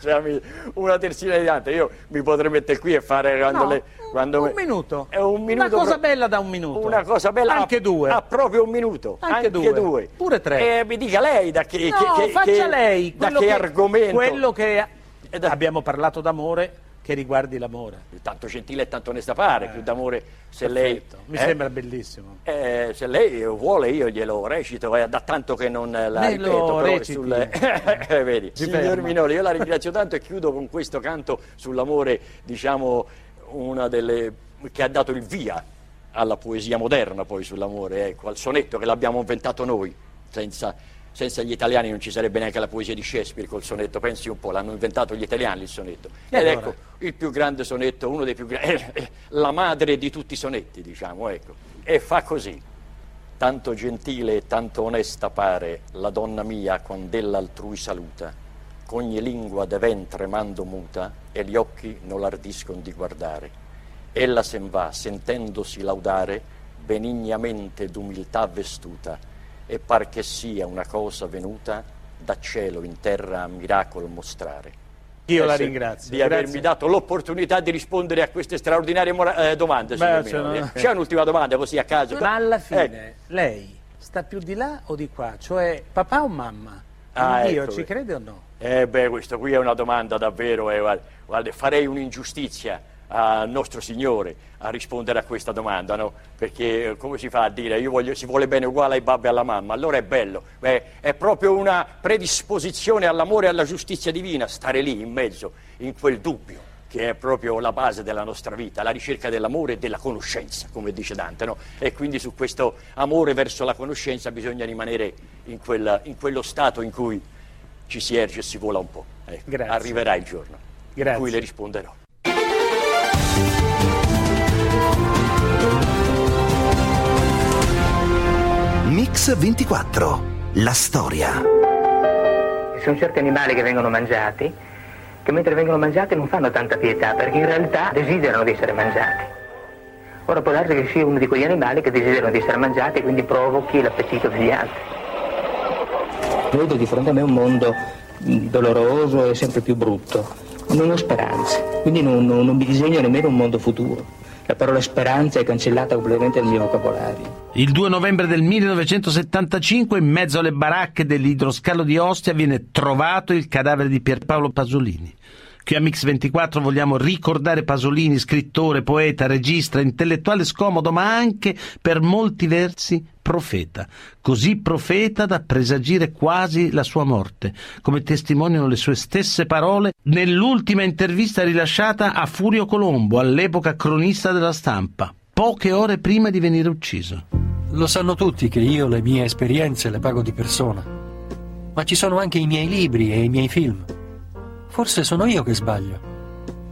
Cioè, una terzina di Dante, io mi potrei mettere qui e fare quando No, le- quando un me- minuto. È un minuto Una cosa pro- bella da un minuto. Una cosa bella. Anche ha- due. Ha proprio un minuto. Anche due. Pure tre. E mi dica lei da che, No, che- che- faccia che- lei da che, che, argomento. Quello che Eh, abbiamo parlato d'amore che riguardi l'amore. Tanto gentile e tanto onesta pare, più d'amore se lei. Perfetto, Mi eh, sembra bellissimo. eh, se lei vuole io glielo recito, è da tanto che non eh, la Me ripeto. però sul- eh, vedi. Si Signor ferma. Minoli, io la ringrazio tanto e chiudo con questo canto sull'amore, diciamo, una delle che ha dato il via alla poesia moderna poi sull'amore, ecco, al sonetto che l'abbiamo inventato noi, senza, senza gli italiani non ci sarebbe neanche la poesia di Shakespeare col sonetto, pensi un po', l'hanno inventato gli italiani il sonetto. Ed allora? ecco, il più grande sonetto, uno dei più grandi, la madre di tutti i sonetti, diciamo, ecco. E fa così. Tanto gentile e tanto onesta pare la donna mia quand'ella altrui saluta, qu'ogni lingua de ventre mando muta e gli occhi non l'ardiscon di guardare. Ella sen va, sentendosi laudare, benignamente d'umiltà vestuta, e par che sia una cosa venuta da cielo in terra a miracolo mostrare. Io la Eh ringrazio. Di avermi Grazie. dato l'opportunità di rispondere a queste straordinarie mora- eh, domande. Beh, signor cioè, no. C'è un'ultima domanda così a caso? Ma alla Eh, fine lei sta più di là o di qua? Cioè papà o mamma? Ah, Dio ecco. ci crede o no? Eh beh, questo qui è una domanda davvero, eh, guarda, guarda, farei un'ingiustizia al nostro Signore a rispondere a questa domanda, no? Perché eh, come si fa a dire io voglio, si vuole bene uguale ai babbi e alla mamma? Allora è bello, Beh, è proprio una predisposizione all'amore e alla giustizia divina stare lì in mezzo, in quel dubbio che è proprio la base della nostra vita, la ricerca dell'amore e della conoscenza, come dice Dante, no? E quindi su questo amore verso la conoscenza bisogna rimanere in, quella- in quello stato in cui ci si erge e si vola un po'. Ecco. Arriverà il giorno in Grazie. cui le risponderò. Mix 24. La storia. Ci sono certi animali che vengono mangiati che mentre vengono mangiati non fanno tanta pietà perché in realtà desiderano di essere mangiati. Ora può darsi che sia uno di quegli animali che desiderano di essere mangiati e quindi provochi l'appetito degli altri. Vedo di fronte a me un mondo mh, doloroso e sempre più brutto. Non ho speranze, quindi non, non- non mi disegno nemmeno un mondo futuro. La parola speranza è cancellata completamente dal mio vocabolario. Il 2 novembre del 1975, in mezzo alle baracche dell'idroscalo di Ostia, viene trovato il cadavere di Pierpaolo Pasolini. Qui a Mix 24 vogliamo ricordare Pasolini, scrittore, poeta, regista, intellettuale scomodo, ma anche per molti versi profeta. Così profeta da presagire quasi la sua morte, come testimoniano le sue stesse parole nell'ultima intervista rilasciata a Furio Colombo, all'epoca cronista della stampa, poche ore prima di venire ucciso. Lo sanno tutti che io le mie esperienze le pago di persona, ma ci sono anche i miei libri e i miei film. Forse sono io che sbaglio,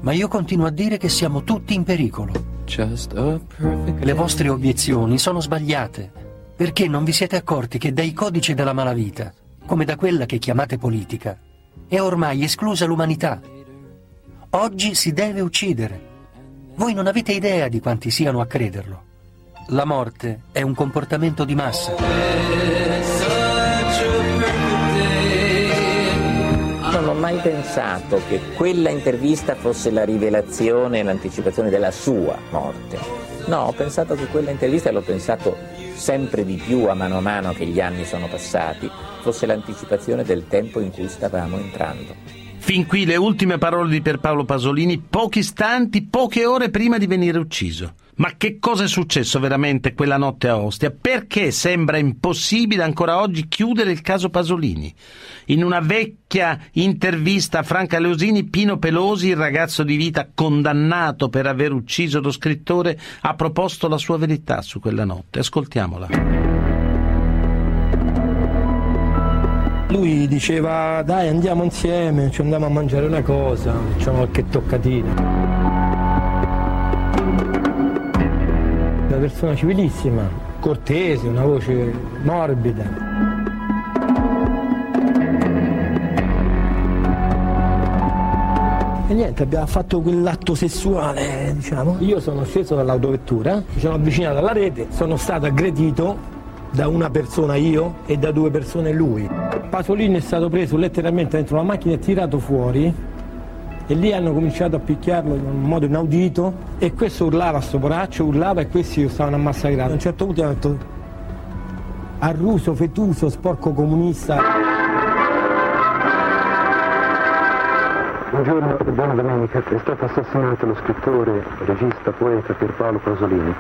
ma io continuo a dire che siamo tutti in pericolo. Le vostre obiezioni sono sbagliate, perché non vi siete accorti che dai codici della malavita, come da quella che chiamate politica, è ormai esclusa l'umanità. Oggi si deve uccidere. Voi non avete idea di quanti siano a crederlo. La morte è un comportamento di massa. Pensato che quella intervista fosse la rivelazione e l'anticipazione della sua morte. No, ho pensato che quella intervista, e l'ho pensato sempre di più a mano a mano che gli anni sono passati, fosse l'anticipazione del tempo in cui stavamo entrando. Fin qui le ultime parole di Pierpaolo Pasolini, pochi istanti, poche ore prima di venire ucciso. Ma che cosa è successo veramente quella notte a Ostia? Perché sembra impossibile ancora oggi chiudere il caso Pasolini? In una vecchia intervista a Franca Leosini, Pino Pelosi, il ragazzo di vita condannato per aver ucciso lo scrittore, ha proposto la sua verità su quella notte. Ascoltiamola. Lui diceva dai andiamo insieme, ci andiamo a mangiare una cosa, facciamo qualche toccatina. Una persona civilissima, cortese, una voce morbida. E niente, abbiamo fatto quell'atto sessuale, diciamo. Io sono sceso dall'autovettura, mi sono avvicinato alla rete, sono stato aggredito da una persona io e da due persone lui. Pasolini è stato preso letteralmente dentro la macchina e tirato fuori e lì hanno cominciato a picchiarlo in un modo inaudito e questo urlava, sto poraccio urlava e questi lo stavano a massacrare. A un certo punto hanno detto arruso, fetuso, sporco comunista. Buongiorno, buona domenica. È stato assassinato lo scrittore, regista, poeta Pierpaolo Pasolini.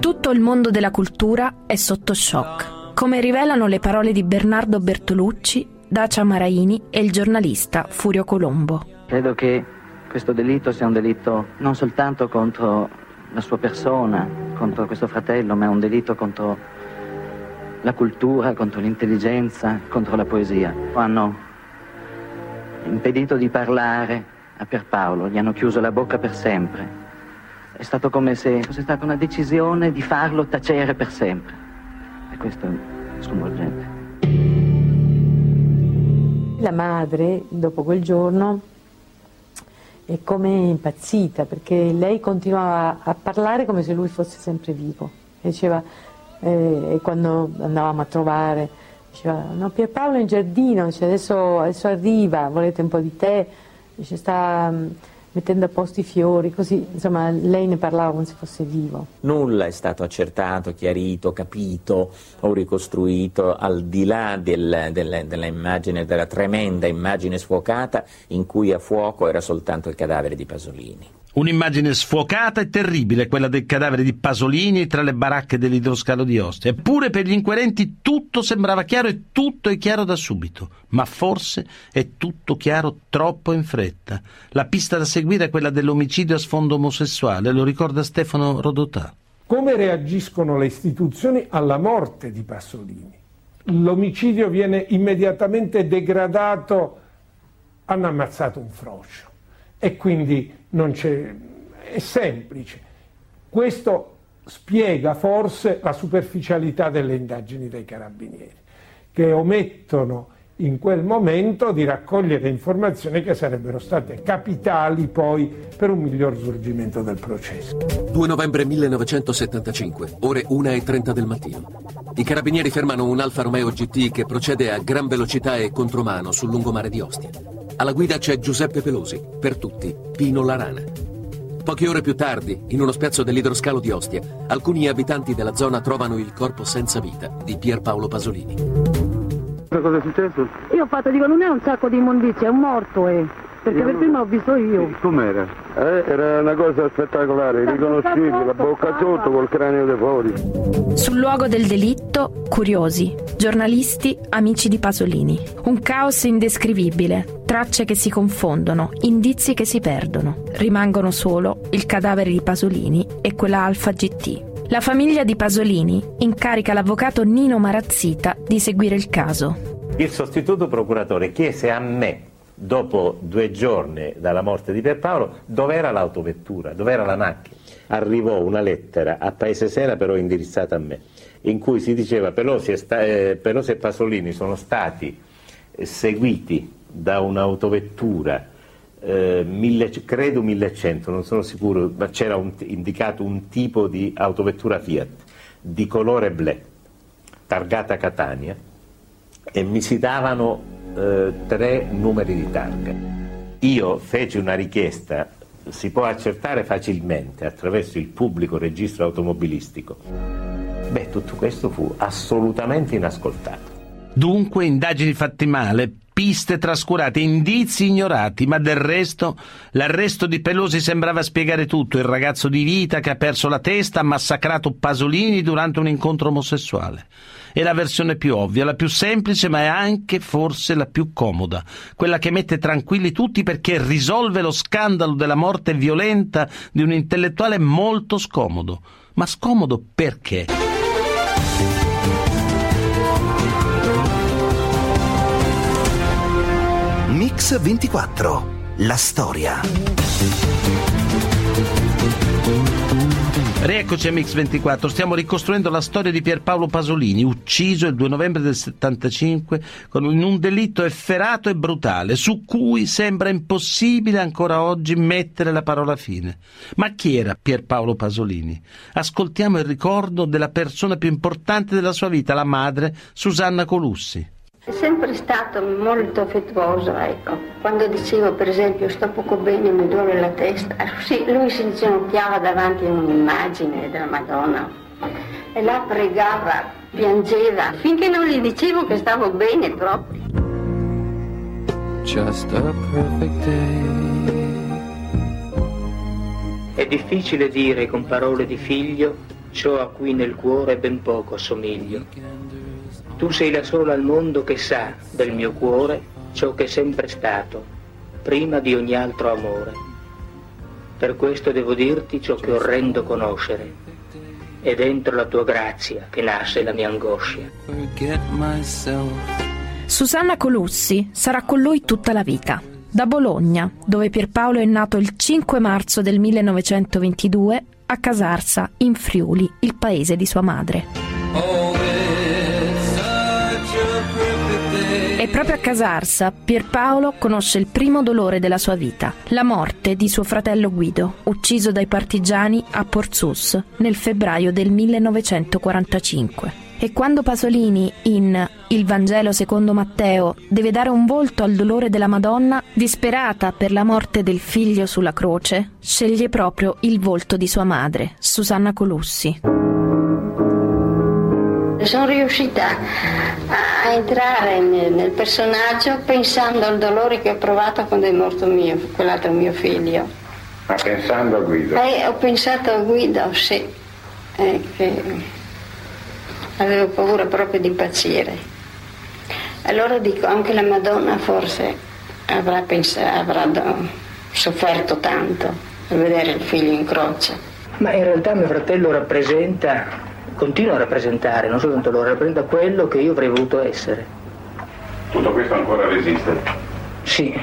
Tutto il mondo della cultura è sotto shock come rivelano le parole di Bernardo Bertolucci, Dacia Maraini e il giornalista Furio Colombo. Credo che questo delitto sia un delitto non soltanto contro la sua persona, contro questo fratello, ma è un delitto contro la cultura, contro l'intelligenza, contro la poesia. Hanno impedito di parlare a Pierpaolo, gli hanno chiuso la bocca per sempre. È stato come se fosse stata una decisione di farlo tacere per sempre. E questo è sconvolgente. La madre, dopo quel giorno, è come impazzita perché lei continuava a parlare come se lui fosse sempre vivo. E diceva, eh, quando andavamo a trovare, diceva, no Pierpaolo è in giardino, dice, adesso, adesso arriva, volete un po' di tè? Dice, sta mettendo a posto i fiori, così insomma lei ne parlava come se fosse vivo. Nulla è stato accertato, chiarito, capito o ricostruito al di là del, del, della della tremenda immagine sfocata in cui a fuoco era soltanto il cadavere di Pasolini. Un'immagine sfocata e terribile, quella del cadavere di Pasolini tra le baracche dell'idroscalo di Ostia. Eppure per gli inquirenti tutto sembrava chiaro e tutto è chiaro da subito. Ma forse è tutto chiaro troppo in fretta. La pista da seguire è quella dell'omicidio a sfondo omosessuale, lo ricorda Stefano Rodotà. Come reagiscono le istituzioni alla morte di Pasolini? L'omicidio viene immediatamente degradato, hanno ammazzato un frocio e quindi non c'è, è semplice. Questo spiega forse la superficialità delle indagini dei carabinieri, che omettono in quel momento di raccogliere informazioni che sarebbero state capitali poi per un miglior svolgimento del processo. 2 novembre 1975, ore 1.30 del mattino. I carabinieri fermano un Alfa Romeo GT che procede a gran velocità e contromano sul lungomare di Ostia. Alla guida c'è Giuseppe Pelosi, per tutti, Pino Larana. Poche ore più tardi, in uno spiazzo dell'idroscalo di Ostia, alcuni abitanti della zona trovano il corpo senza vita di Pierpaolo Pasolini. Cosa è successo? Io ho fatto, dico, non è un sacco di immondizia, è un morto, eh. Perché per prima l'ho visto io. Com'era? Eh, era una cosa spettacolare, riconoscibile, la bocca sotto col cranio dei fuori. Sul luogo del delitto, curiosi, giornalisti, amici di Pasolini. Un caos indescrivibile, tracce che si confondono, indizi che si perdono. Rimangono solo il cadavere di Pasolini e quella Alfa GT. La famiglia di Pasolini incarica l'avvocato Nino Marazzita di seguire il caso. Il sostituto procuratore chiese a me dopo due giorni dalla morte di Pierpaolo, dov'era l'autovettura, dov'era la macchina. Arrivò una lettera a Paese Sera, però indirizzata a me, in cui si diceva e, sta, eh, Pelosi e Pasolini sono stati eh, seguiti da un'autovettura, eh, mille, credo 1100, non sono sicuro, ma c'era indicato un tipo di autovettura Fiat di colore blu, targata Catania, e mi si davano eh, tre numeri di targa. Io feci una richiesta, si può accertare facilmente attraverso il pubblico registro automobilistico. Beh, tutto questo fu assolutamente inascoltato. Dunque indagini fatte male, piste trascurate, indizi ignorati, ma del resto l'arresto di Pelosi sembrava spiegare tutto. Il ragazzo di vita che ha perso la testa ha massacrato Pasolini durante un incontro omosessuale. È la versione più ovvia, la più semplice, ma è anche forse la più comoda, quella che mette tranquilli tutti perché risolve lo scandalo della morte violenta di un intellettuale molto scomodo. Ma scomodo perché? Mix 24. La storia. Rieccoci a Mix24, stiamo ricostruendo la storia di Pierpaolo Pasolini, ucciso il 2 novembre del 75 con un delitto efferato e brutale, su cui sembra impossibile ancora oggi mettere la parola fine. Ma chi era Pierpaolo Pasolini? Ascoltiamo il ricordo della persona più importante della sua vita, la madre Susanna Colussi. È sempre stato molto affettuoso, ecco. Quando dicevo per esempio sto poco bene, mi duole la testa, sì, lui si inginocchiava davanti a un'immagine della Madonna e la pregava, piangeva, finché non gli dicevo che stavo bene proprio. Just a perfect day. È difficile dire con parole di figlio ciò a cui nel cuore ben poco assomiglio. Tu sei la sola al mondo che sa del mio cuore ciò che è sempre stato, prima di ogni altro amore. Per questo devo dirti ciò che orrendo conoscere. È dentro la tua grazia che nasce la mia angoscia. Susanna Colussi sarà con lui tutta la vita. Da Bologna, dove Pierpaolo è nato il 5 marzo del 1922, a Casarsa, in Friuli, il paese di sua madre. E proprio a Casarsa Pierpaolo conosce il primo dolore della sua vita, la morte di suo fratello Guido, ucciso dai partigiani a Porzus nel febbraio del 1945. E quando Pasolini, in Il Vangelo secondo Matteo, deve dare un volto al dolore della Madonna, disperata per la morte del figlio sulla croce, sceglie proprio il volto di sua madre, Susanna Colussi. Sono riuscita a entrare nel, nel, personaggio pensando al dolore che ho provato quando è morto mio, quell'altro mio figlio. Ma pensando a Guido? Eh, ho pensato a Guido, sì. Eh, avevo paura proprio di impazzire. Allora dico, anche la Madonna forse avrà, pensato, avrà sofferto tanto a vedere il figlio in croce. Ma in realtà mio fratello rappresenta continua a rappresentare, non soltanto loro, rappresenta quello che io avrei voluto essere. Tutto questo ancora resiste? Sì,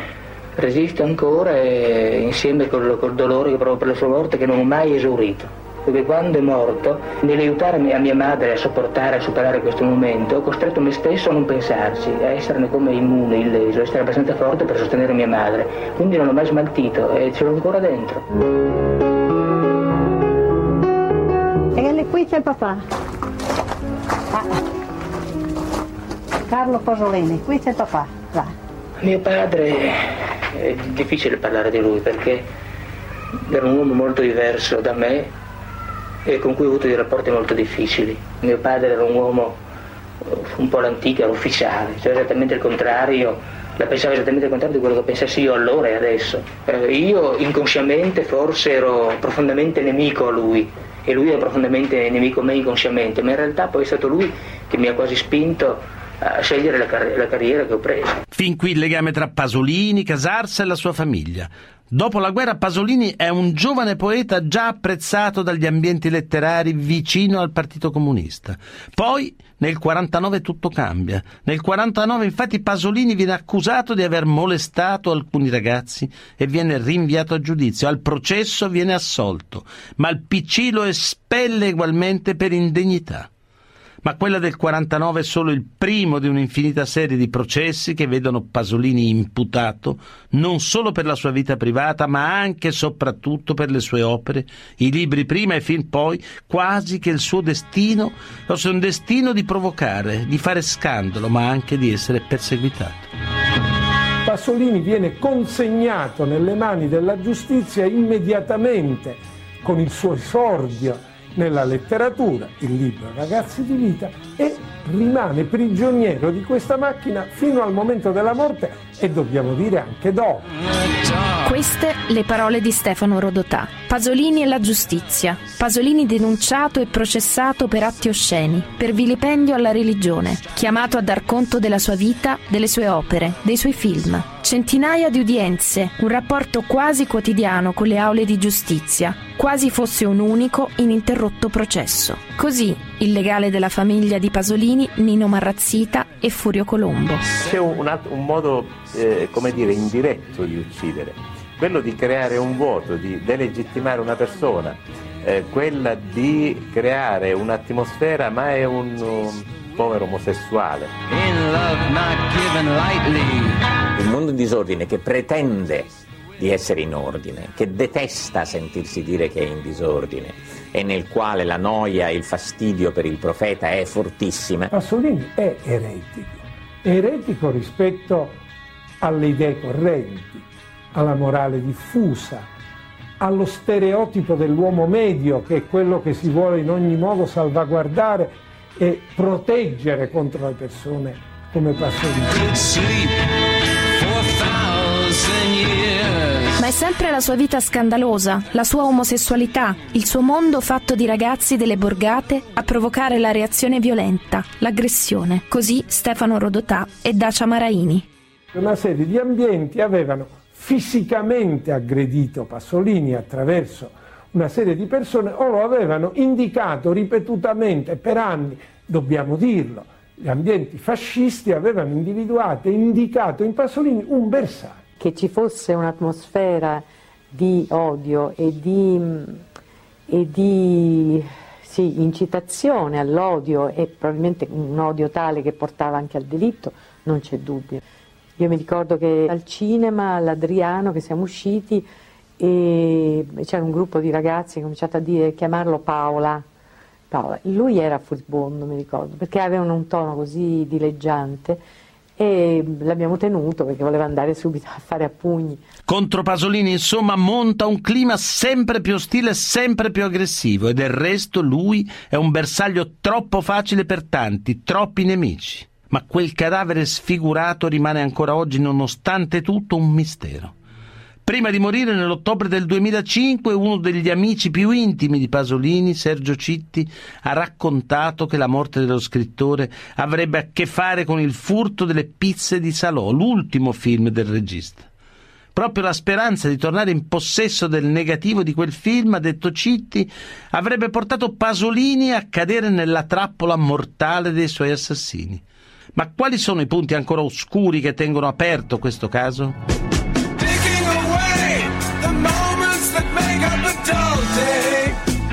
resiste ancora e insieme col, col dolore che provo per la sua morte che non ho mai esaurito. Perché quando è morto, nell'aiutare a mia madre a sopportare, a superare questo momento, ho costretto me stesso a non pensarci, a esserne come immune, illeso, a essere abbastanza forte per sostenere mia madre. Quindi non l'ho mai smaltito e ce l'ho ancora dentro. E qui c'è papà. Ah. Carlo Pasolini, qui c'è papà. Va. Mio padre, è difficile parlare di lui perché era un uomo molto diverso da me e con cui ho avuto dei rapporti molto difficili. Mio padre era un uomo eh, un po' l'antica, l'ufficiale, cioè esattamente il contrario, la pensava esattamente il contrario di quello che pensassi io allora e adesso. Eh, io inconsciamente forse ero profondamente nemico a lui e lui è profondamente nemico me inconsciamente, ma in realtà poi è stato lui che mi ha quasi spinto a scegliere la, car- la carriera che ho preso. Fin qui il legame tra Pasolini, Casarsa e la sua famiglia. Dopo la guerra Pasolini è un giovane poeta già apprezzato dagli ambienti letterari vicino al Partito Comunista. Poi nel 49 tutto cambia. Nel 49 infatti Pasolini viene accusato di aver molestato alcuni ragazzi e viene rinviato a giudizio. Al processo viene assolto, ma il PC lo espelle ugualmente per indegnità ma quella del 49 è solo il primo di un'infinita serie di processi che vedono Pasolini imputato non solo per la sua vita privata, ma anche e soprattutto per le sue opere, i libri prima e film poi, quasi che il suo destino fosse un destino di provocare, di fare scandalo, ma anche di essere perseguitato. Pasolini viene consegnato nelle mani della giustizia immediatamente con il suo esordio nella letteratura, il libro Ragazzi di vita, e rimane prigioniero di questa macchina fino al momento della morte e dobbiamo dire anche dopo. Queste le parole di Stefano Rodotà. Pasolini e la giustizia. Pasolini denunciato e processato per atti osceni, per vilipendio alla religione, chiamato a dar conto della sua vita, delle sue opere, dei suoi film. Centinaia di udienze, un rapporto quasi quotidiano con le aule di giustizia, quasi fosse un unico, ininterrotto processo. Così il legale della famiglia di Pasolini, Nino Marrazzita e Furio Colombo. C'è un, un altro- un modo, eh, come dire, indiretto di uccidere, quello di creare un vuoto, di delegittimare una persona, eh, quella di creare un'atmosfera, ma è un, um, povero omosessuale. Il mondo in disordine che pretende di essere in ordine, che detesta sentirsi dire che è in disordine e nel quale la noia e il fastidio per il profeta è fortissima. Pasolini è eretico, è eretico rispetto alle idee correnti, alla morale diffusa, allo stereotipo dell'uomo medio che è quello che si vuole in ogni modo salvaguardare e proteggere contro le persone come Pasolini. Ma è sempre la sua vita scandalosa, la sua omosessualità, il suo mondo fatto di ragazzi delle borgate a provocare la reazione violenta, l'aggressione. Così Stefano Rodotà e Dacia Maraini. Una serie di ambienti avevano fisicamente aggredito Pasolini attraverso una serie di persone o lo avevano indicato ripetutamente per anni, dobbiamo dirlo, gli ambienti fascisti avevano individuato e indicato in Pasolini un bersaglio. Che ci fosse un'atmosfera di odio e di, e di sì, incitazione all'odio e probabilmente un odio tale che portava anche al delitto, non c'è dubbio. Io mi ricordo che al cinema, all'Adriano, che siamo usciti e c'era un gruppo di ragazzi che ha cominciato a dire, chiamarlo Paola. Paola. Lui era furibondo, mi ricordo, perché avevano un tono così dileggiante e l'abbiamo tenuto perché voleva andare subito a fare a pugni. Contro Pasolini, insomma, monta un clima sempre più ostile, sempre più aggressivo e del resto lui è un bersaglio troppo facile per tanti, troppi nemici. Ma quel cadavere sfigurato rimane ancora oggi, nonostante tutto, un mistero. Prima di morire nell'ottobre del 2005 uno degli amici più intimi di Pasolini, Sergio Citti, ha raccontato che la morte dello scrittore avrebbe a che fare con il furto delle pizze di Salò, l'ultimo film del regista. Proprio la speranza di tornare in possesso del negativo di quel film, ha detto Citti, avrebbe portato Pasolini a cadere nella trappola mortale dei suoi assassini. Ma quali sono i punti ancora oscuri che tengono aperto questo caso?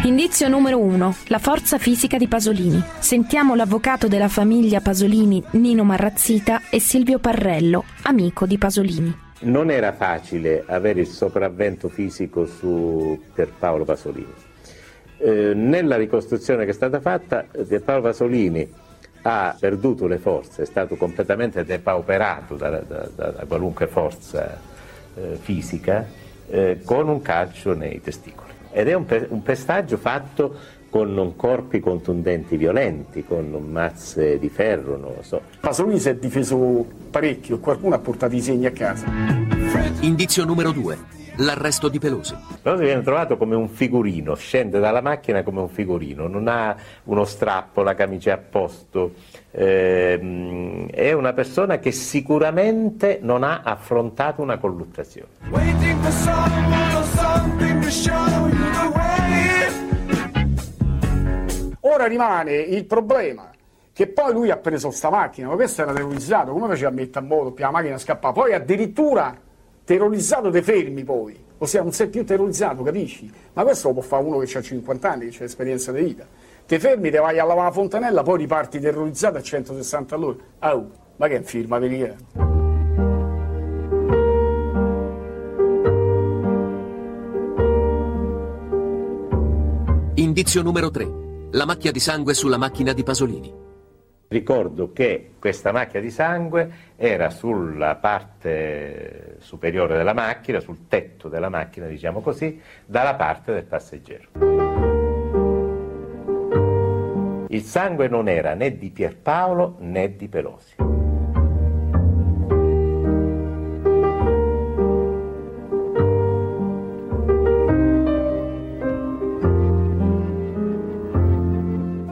Indizio numero 1. La forza fisica di Pasolini. Sentiamo l'avvocato della famiglia Pasolini, Nino Marrazzita, e Silvio Parrello, amico di Pasolini. Non era facile avere il sopravvento fisico su Pierpaolo Pasolini. Eh, nella ricostruzione che è stata fatta, Pierpaolo Pasolini ha perduto le forze, è stato completamente depauperato da, da- da- da qualunque forza eh, fisica eh, con un calcio nei testicoli. Ed è un, pe- un pestaggio fatto con corpi contundenti violenti, con mazze di ferro, non lo so. Pasolini si è difeso parecchio, qualcuno ha portato i segni a casa. Indizio numero 2. L'arresto di Pelosi. Pelosi viene trovato come un figurino, scende dalla macchina come un figurino, non ha uno strappo, la camicia a posto, ehm, è una persona che sicuramente non ha affrontato una colluttazione. Ora rimane il problema che poi lui ha preso sta macchina, ma questo era terrorizzato, come faceva a mettere a moto, la macchina scappava, poi addirittura terrorizzato te fermi poi, ossia non sei più terrorizzato, capisci? Ma questo lo può fare uno che ha 50 anni, che ha esperienza di vita. Te fermi, te vai a lavare la fontanella, poi riparti terrorizzato a 160 all'ora. Oh, ma che è un Indizio numero 3. La macchia di sangue sulla macchina di Pasolini. Ricordo che questa macchia di sangue era sulla parte superiore della macchina, sul tetto della macchina, diciamo così, dalla parte del passeggero. Il sangue non era né di Pierpaolo né di Pelosi.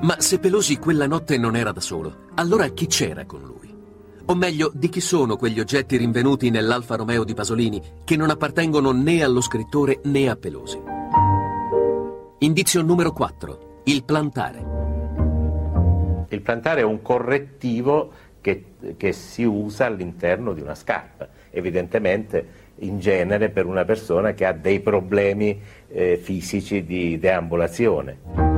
Ma se Pelosi quella notte non era da solo, allora chi c'era con lui? O meglio, di chi sono quegli oggetti rinvenuti nell'Alfa Romeo di Pasolini che non appartengono né allo scrittore né a Pelosi? Indizio numero 4. Il plantare. Il plantare è un correttivo che, che si usa all'interno di una scarpa, evidentemente in genere per una persona che ha dei problemi eh, fisici di deambulazione.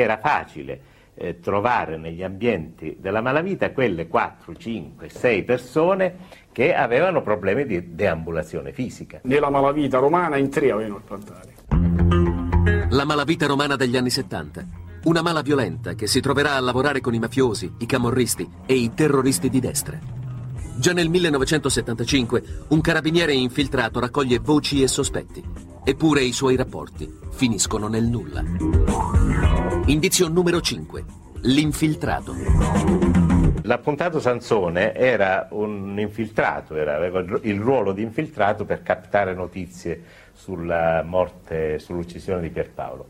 Era facile eh, trovare negli ambienti della malavita quelle 4, 5, 6 persone che avevano problemi di deambulazione fisica. Nella malavita romana in tre avevano il plantare. La malavita romana degli anni 70. Una mala violenta che si troverà a lavorare con i mafiosi, i camorristi e i terroristi di destra. Già nel 1975 un carabiniere infiltrato raccoglie voci e sospetti. Eppure i suoi rapporti finiscono nel nulla. Indizio numero 5. L'infiltrato. L'appuntato Sansone era un infiltrato, era, aveva il ruolo di infiltrato per captare notizie sulla morte, sull'uccisione di Pierpaolo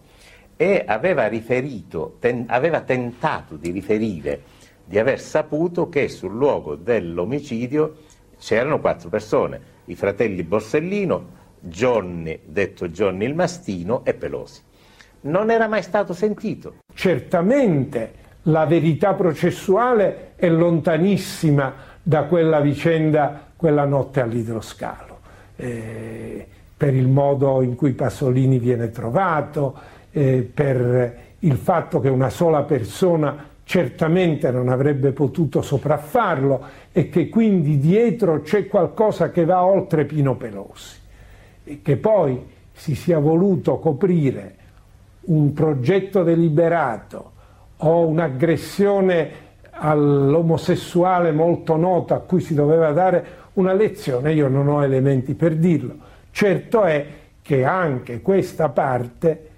e aveva riferito, ten, aveva tentato di riferire di aver saputo che sul luogo dell'omicidio c'erano quattro persone, i fratelli Borsellino, Johnny, detto Johnny il Mastino e Pelosi. Non era mai stato sentito. Certamente la verità processuale è lontanissima da quella vicenda quella notte all'idroscalo. Eh, per il modo in cui Pasolini viene trovato, eh, per il fatto che una sola persona certamente non avrebbe potuto sopraffarlo e che quindi dietro c'è qualcosa che va oltre Pino Pelosi e che poi si sia voluto coprire un progetto deliberato o un'aggressione all'omosessuale molto nota a cui si doveva dare una lezione, io non ho elementi per dirlo. Certo è che anche questa parte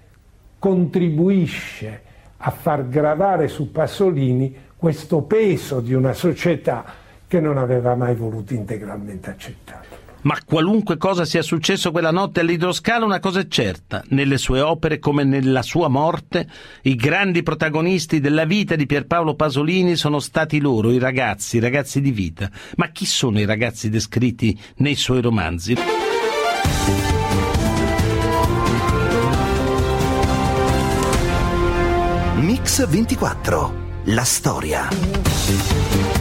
contribuisce a far gravare su Pasolini questo peso di una società che non aveva mai voluto integralmente accettare. Ma qualunque cosa sia successo quella notte all'idroscalo, una cosa è certa, nelle sue opere come nella sua morte, i grandi protagonisti della vita di Pierpaolo Pasolini sono stati loro, i ragazzi, i ragazzi di vita. Ma chi sono i ragazzi descritti nei suoi romanzi? Mix 24. La storia.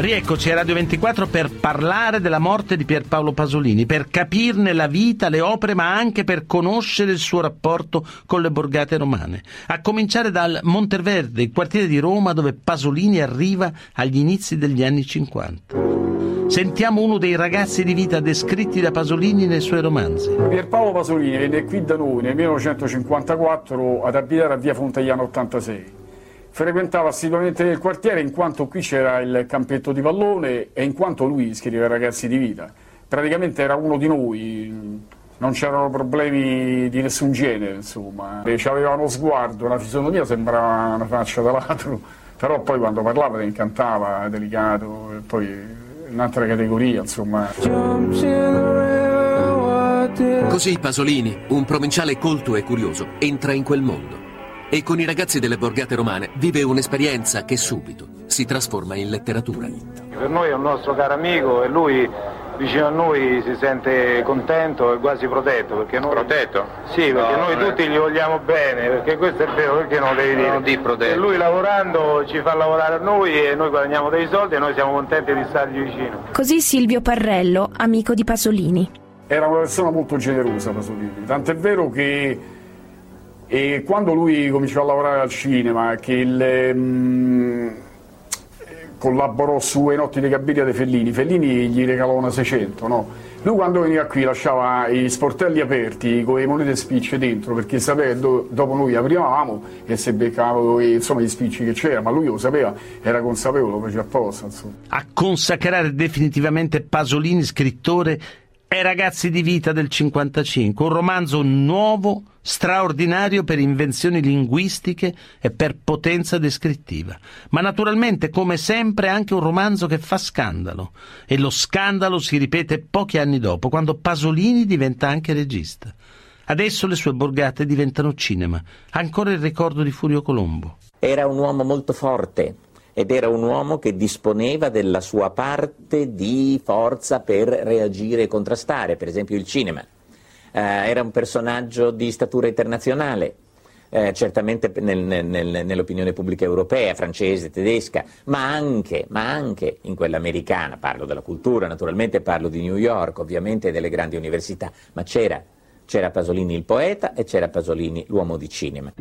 Rieccoci a Radio 24 per parlare della morte di Pierpaolo Pasolini, per capirne la vita, le opere, ma anche per conoscere il suo rapporto con le borgate romane. A cominciare dal Monteverde, il quartiere di Roma dove Pasolini arriva agli inizi degli anni 50. Sentiamo uno dei ragazzi di vita descritti da Pasolini nei suoi romanzi. Pierpaolo Pasolini venne qui da noi nel 1954 ad abitare a via Fontagliano 86 frequentava assiduamente il quartiere in quanto qui c'era il campetto di pallone e in quanto lui scriveva ragazzi di vita. Praticamente era uno di noi, non c'erano problemi di nessun genere, insomma. E aveva uno sguardo, la fisionomia sembrava una faccia da ladro, però poi quando parlava incantava, delicato, e poi un'altra categoria, insomma. Così Pasolini, un provinciale colto e curioso, entra in quel mondo e con i ragazzi delle borgate romane vive un'esperienza che subito si trasforma in letteratura. Per noi è un nostro caro amico e lui vicino a noi si sente contento e quasi protetto. Perché noi... Protetto? Sì, perché no, noi tutti gli vogliamo bene, perché questo è vero, perché non lo devi dire? Non di protetto. E lui lavorando ci fa lavorare a noi e noi guadagniamo dei soldi e noi siamo contenti di stargli vicino. Così Silvio Parrello, amico di Pasolini. Era una persona molto generosa Pasolini, tant'è vero che e quando lui cominciò a lavorare al cinema, che il, um, collaborò su E notti di Gabiria dei Fellini, Fellini gli regalò una 600, no? Lui quando veniva qui lasciava i sportelli aperti con le monete spicce dentro perché sapeva che do, dopo noi aprivamo e se beccavano insomma, gli spicci che c'era, ma lui lo sapeva, era consapevole, lo faceva apposta. Insomma. A consacrare definitivamente Pasolini scrittore È Ragazzi di vita del 55, un romanzo nuovo, straordinario per invenzioni linguistiche e per potenza descrittiva, ma naturalmente come sempre anche un romanzo che fa scandalo e lo scandalo si ripete pochi anni dopo, quando Pasolini diventa anche regista. Adesso le sue borgate diventano cinema, ancora il ricordo di Furio Colombo. Era un uomo molto forte, ed era un uomo che disponeva della sua parte di forza per reagire e contrastare, per esempio il cinema. Eh, era un personaggio di statura internazionale, eh, certamente nel, nel, nell'opinione pubblica europea, francese, tedesca, ma anche, ma anche, in quella americana. Parlo della cultura, naturalmente parlo di New York, ovviamente delle grandi università, ma c'era, c'era Pasolini il poeta e c'era Pasolini l'uomo di cinema.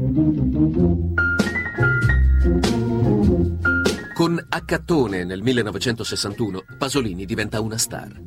Con Accattone nel 1961 Pasolini diventa una star.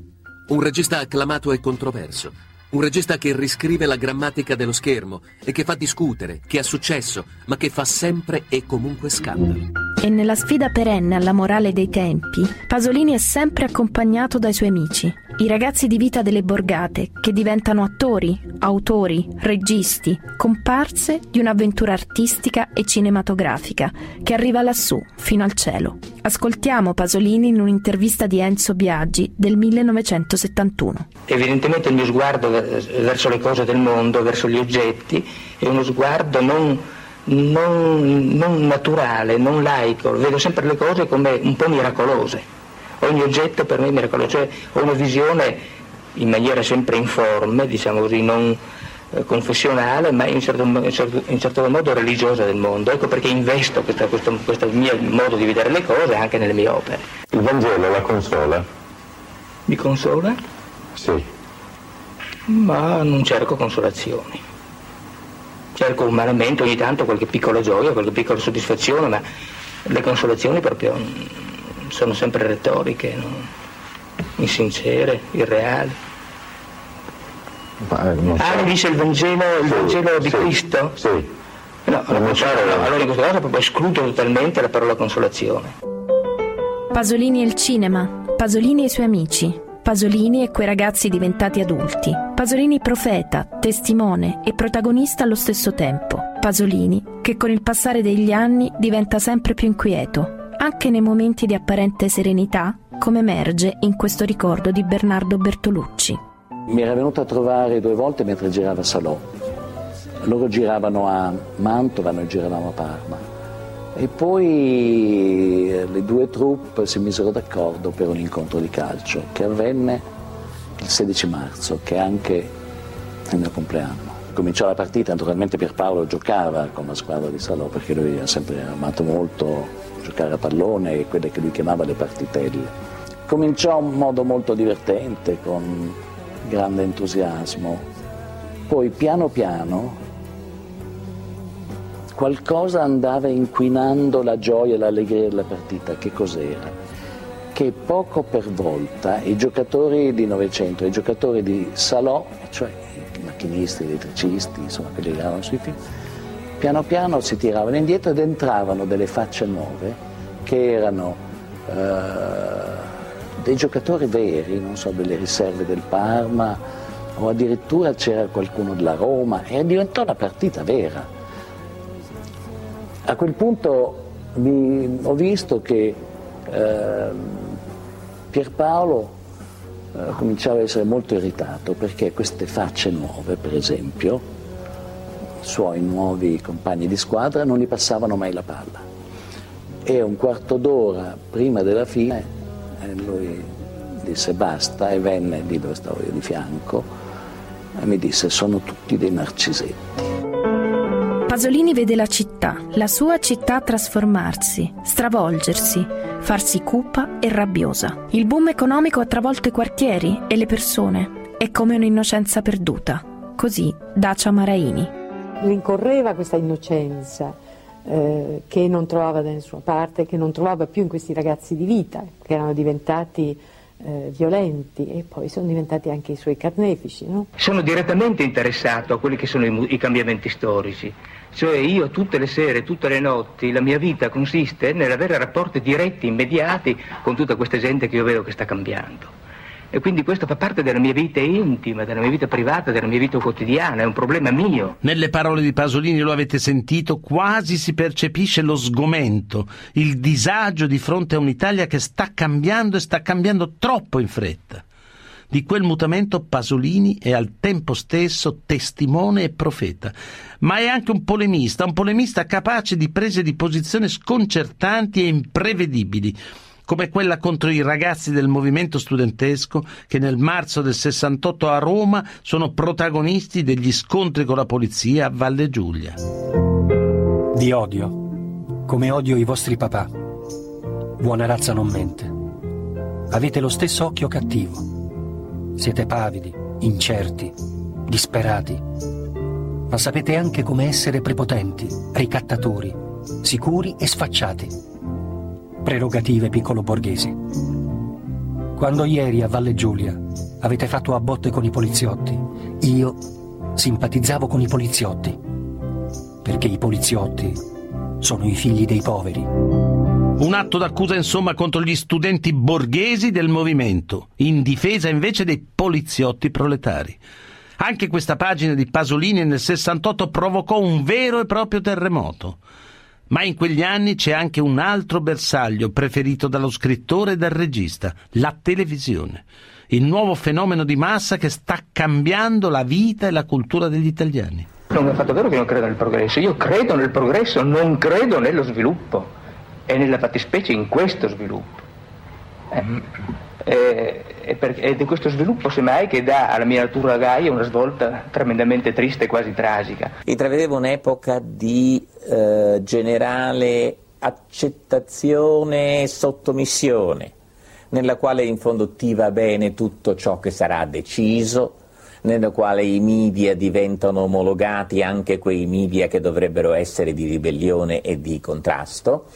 Un regista acclamato e controverso, un regista che riscrive la grammatica dello schermo e che fa discutere, che ha successo, ma che fa sempre e comunque scandalo. E nella sfida perenne alla morale dei tempi, Pasolini è sempre accompagnato dai suoi amici, i ragazzi di vita delle borgate, che diventano attori, autori, registi, comparse di un'avventura artistica e cinematografica che arriva lassù, fino al cielo. Ascoltiamo Pasolini in un'intervista di Enzo Biaggi del 1971. Evidentemente il mio sguardo verso le cose del mondo, verso gli oggetti, è uno sguardo non, non, non naturale, non laico, vedo sempre le cose come un po' miracolose. Ogni oggetto per me è miracoloso, cioè ho una visione in maniera sempre informe, diciamo così, non eh, confessionale, ma in certo, in, certo, in certo, modo religiosa del mondo. Ecco perché investo questo, questo, questo mio modo di vedere le cose anche nelle mie opere. Il Vangelo la consola? Mi consola? Sì. Ma non cerco consolazioni. Cerco umanamente ogni tanto qualche piccola gioia, qualche piccola soddisfazione, ma le consolazioni proprio sono sempre retoriche, no? insincere, irreali. Ma, eh, ah, mi dice il Vangelo, il sì, Vangelo di sì, Cristo? Sì. No, allora, in questo caso proprio escludo totalmente la parola consolazione. Pasolini e il cinema, Pasolini e i suoi amici, Pasolini e quei ragazzi diventati adulti, Pasolini profeta, testimone e protagonista allo stesso tempo, Pasolini che con il passare degli anni diventa sempre più inquieto, anche nei momenti di apparente serenità, come emerge in questo ricordo di Bernardo Bertolucci. Mi era venuto a trovare due volte mentre girava Salò. Loro giravano a Mantova, noi giravamo a Parma. E poi eh, le due troupe si misero d'accordo per un incontro di calcio che avvenne il 16 marzo, che è anche il mio compleanno. Cominciò la partita, naturalmente Pierpaolo giocava con la squadra di Salò perché lui ha sempre amato molto giocare a pallone e quelle che lui chiamava le partitelle. Cominciò in modo molto divertente, con grande entusiasmo. Poi piano piano qualcosa andava inquinando la gioia e l'allegria della partita. Che cos'era? Che poco per volta i giocatori di Novecento, i giocatori di Salò, cioè i macchinisti, gli elettricisti, insomma quelli che eravano sui film, piano piano si tiravano indietro ed entravano delle facce nuove che erano eh, dei giocatori veri, non so, delle riserve del Parma o addirittura c'era qualcuno della Roma e diventò una partita vera. A quel punto mi, ho visto che eh, Pierpaolo eh, cominciava a essere molto irritato perché queste facce nuove, per esempio, suoi nuovi compagni di squadra, non gli passavano mai la palla. E un quarto d'ora prima della fine eh, lui disse basta e venne lì dove stavo io di fianco e mi disse sono tutti dei narcisetti. Pasolini vede la città, la sua città trasformarsi, stravolgersi, farsi cupa e rabbiosa. Il boom economico ha travolto i quartieri e le persone. È come un'innocenza perduta. Così Dacia Maraini. Rincorreva questa innocenza eh, che non trovava da nessuna parte, che non trovava più in questi ragazzi di vita, che erano diventati eh, violenti e poi sono diventati anche i suoi carnefici. No? Sono direttamente interessato a quelli che sono i, i cambiamenti storici. Cioè io tutte le sere, tutte le notti, la mia vita consiste nell'avere rapporti diretti, immediati con tutta questa gente che io vedo che sta cambiando. E quindi questo fa parte della mia vita intima, della mia vita privata, della mia vita quotidiana, è un problema mio. Nelle parole di Pasolini lo avete sentito, quasi si percepisce lo sgomento, il disagio di fronte a un'Italia che sta cambiando e sta cambiando troppo in fretta. Di quel mutamento Pasolini è al tempo stesso testimone e profeta, ma è anche un polemista, un polemista capace di prese di posizione sconcertanti e imprevedibili, come quella contro i ragazzi del movimento studentesco che nel marzo del 68 a Roma sono protagonisti degli scontri con la polizia a Valle Giulia. Vi odio, come odio i vostri papà. Buona razza non mente. Avete lo stesso occhio cattivo. Siete pavidi, incerti, disperati. Ma sapete anche come essere prepotenti, ricattatori, sicuri e sfacciati. Prerogative piccolo borghesi. Quando ieri a Valle Giulia avete fatto a botte con i poliziotti, io simpatizzavo con i poliziotti. Perché i poliziotti sono i figli dei poveri. Un atto d'accusa insomma contro gli studenti borghesi del movimento, in difesa invece dei poliziotti proletari. Anche questa pagina di Pasolini nel 68 provocò un vero e proprio terremoto. Ma in quegli anni c'è anche un altro bersaglio preferito dallo scrittore e dal regista, la televisione. Il nuovo fenomeno di massa che sta cambiando la vita e la cultura degli italiani. Non è affatto vero che non credo nel progresso, io credo nel progresso, non credo nello sviluppo è nella fattispecie in questo sviluppo. Eh, eh, per, ed è questo sviluppo, semmai, che dà alla mia natura gaia una svolta tremendamente triste e quasi tragica. Intravedevo un'epoca di eh, generale accettazione e sottomissione, nella quale in fondo ti va bene tutto ciò che sarà deciso, nella quale i media diventano omologati, anche quei media che dovrebbero essere di ribellione e di contrasto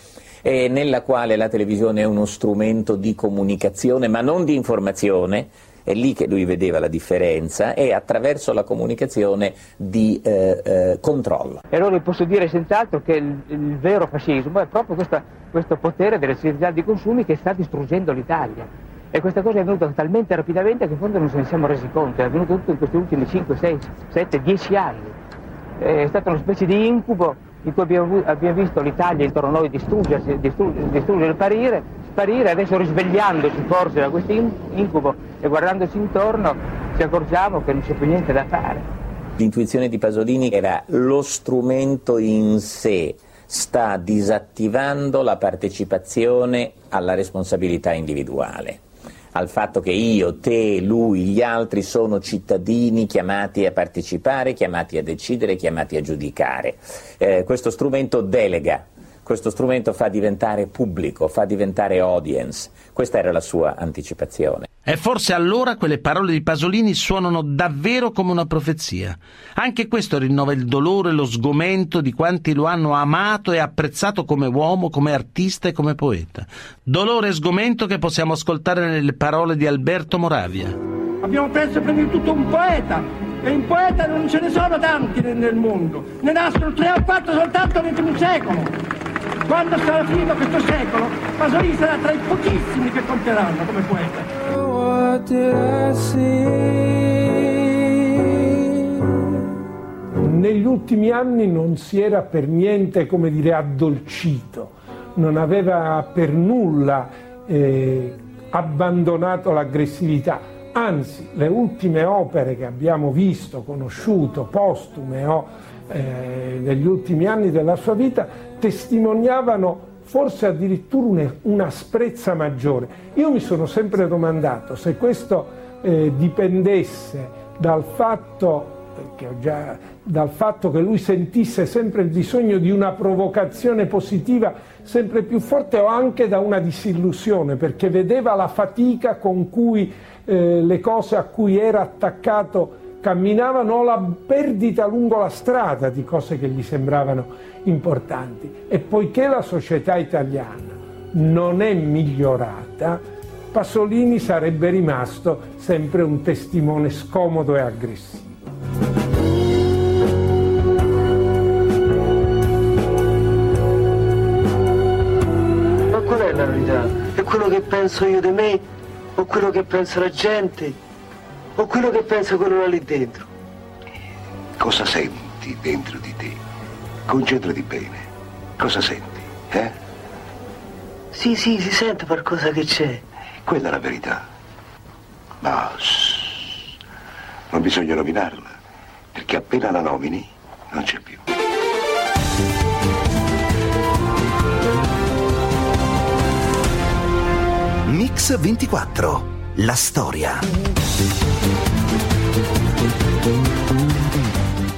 eh, nella quale la televisione è uno strumento di comunicazione ma non di informazione, è lì che lui vedeva la differenza, e attraverso la comunicazione di eh, eh, controllo. E allora posso dire senz'altro che il, il vero fascismo è proprio questa, questo potere delle società di consumi che sta distruggendo l'Italia. E questa cosa è venuta talmente rapidamente che in fondo non se ne siamo resi conto, è avvenuto tutto in questi ultimi 5, 6, 7, 10 anni. È stata una specie di incubo in cui abbiamo, abbiamo visto l'Italia intorno a noi distruggersi, distruggere, distruggere sparire, sparire, adesso risvegliandosi forse da questo incubo e guardandoci intorno ci accorgiamo che non c'è più niente da fare. L'intuizione di Pasolini era lo strumento in sé sta disattivando la partecipazione alla responsabilità individuale al fatto che io, te, lui, gli altri sono cittadini chiamati a partecipare, chiamati a decidere, chiamati a giudicare. Eh, questo strumento delega, questo strumento fa diventare pubblico, fa diventare audience. Questa era la sua anticipazione. E forse allora quelle parole di Pasolini suonano davvero come una profezia. Anche questo rinnova il dolore e lo sgomento di quanti lo hanno amato e apprezzato come uomo, come artista e come poeta. Dolore e sgomento che possiamo ascoltare nelle parole di Alberto Moravia. Abbiamo perso prima di tutto un poeta, e in poeta non ce ne sono tanti nel mondo. Ne nascono tre o quattro soltanto nell'ultimo secolo. Quando sarà finito questo secolo, Pasolini sarà tra i pochissimi che conteranno come poeta. Negli ultimi anni non si era per niente, come dire, addolcito, non aveva per nulla eh, abbandonato l'aggressività, anzi le ultime opere che abbiamo visto, conosciuto, postume o eh, negli ultimi anni della sua vita, testimoniavano forse addirittura un'asprezza maggiore. Io mi sono sempre domandato se questo eh, dipendesse dal fatto, che già, dal fatto che lui sentisse sempre il bisogno di una provocazione positiva sempre più forte o anche da una disillusione, perché vedeva la fatica con cui eh, le cose a cui era attaccato camminavano la perdita lungo la strada di cose che gli sembravano importanti. E poiché la società italiana non è migliorata, Pasolini sarebbe rimasto sempre un testimone scomodo e aggressivo. Ma qual è la verità? È quello che penso io di me o quello che pensa la gente, o quello che pensa quello là lì dentro. Cosa senti dentro di te? Concentrati bene. Cosa senti? Eh? Sì, sì, si sente qualcosa che c'è. Quella è la verità. Ma shh, non bisogna nominarla, perché appena la nomini non c'è più. Mix 24. La storia.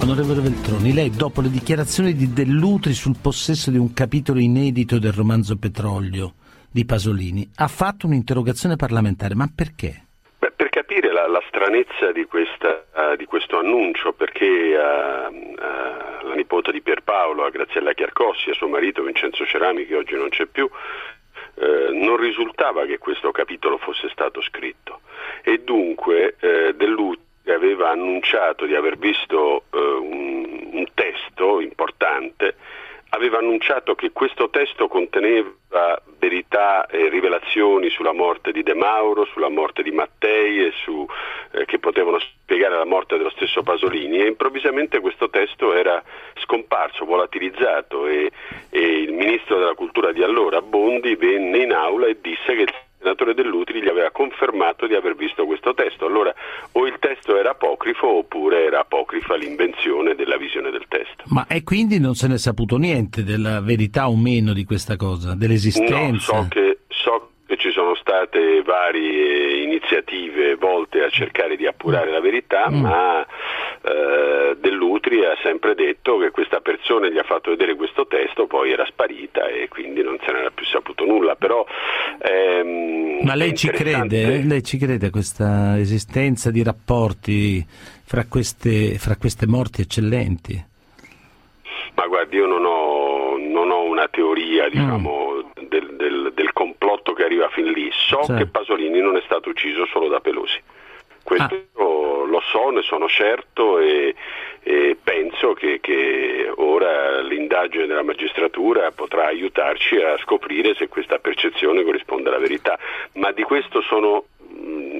Onorevole Veltroni, lei dopo le dichiarazioni di Dell'Utri sul possesso di un capitolo inedito del romanzo Petrolio di Pasolini ha fatto un'interrogazione parlamentare, ma perché? Beh, per capire la, la stranezza di, questa, uh, di, questo annuncio, perché uh, uh, la nipote di Pierpaolo, Graziella Chiarcossi, e suo marito Vincenzo Cerami, che oggi non c'è più, eh, non risultava che questo capitolo fosse stato scritto. E dunque eh, Dell'Utri aveva annunciato di aver visto eh, un, un testo importante aveva annunciato che questo testo conteneva verità e rivelazioni sulla morte di De Mauro, sulla morte di Mattei su, eh, che potevano spiegare la morte dello stesso Pasolini. E improvvisamente questo testo era scomparso, volatilizzato e, e il ministro della cultura di allora, Bondi, venne in aula e disse che il senatore Dell'Utili gli aveva confermato di aver visto questo testo. Allora o il testo era apocrifo oppure era apocrifa l'invenzione della visione del testo. Ma e quindi non se ne è saputo niente della verità o meno di questa cosa, dell'esistenza? No, so che, so che ci sono state varie iniziative volte a cercare di appurare la verità, mm. ma eh, Dell'Utri ha sempre detto che questa persona gli ha fatto vedere questo testo, poi era sparita e quindi non se n'era più saputo nulla. Però, ehm, ma lei ci, crede, lei ci crede a questa esistenza di rapporti fra queste, fra queste morti eccellenti? Ma guardi, io non ho, non ho una teoria, diciamo, mm. del, del, che arriva fin lì. So certo. che Pasolini non è stato ucciso solo da Pelosi. Questo ah. lo so, ne sono certo e, e penso che, che, ora l'indagine della magistratura potrà aiutarci a scoprire se questa percezione corrisponde alla verità, ma di questo sono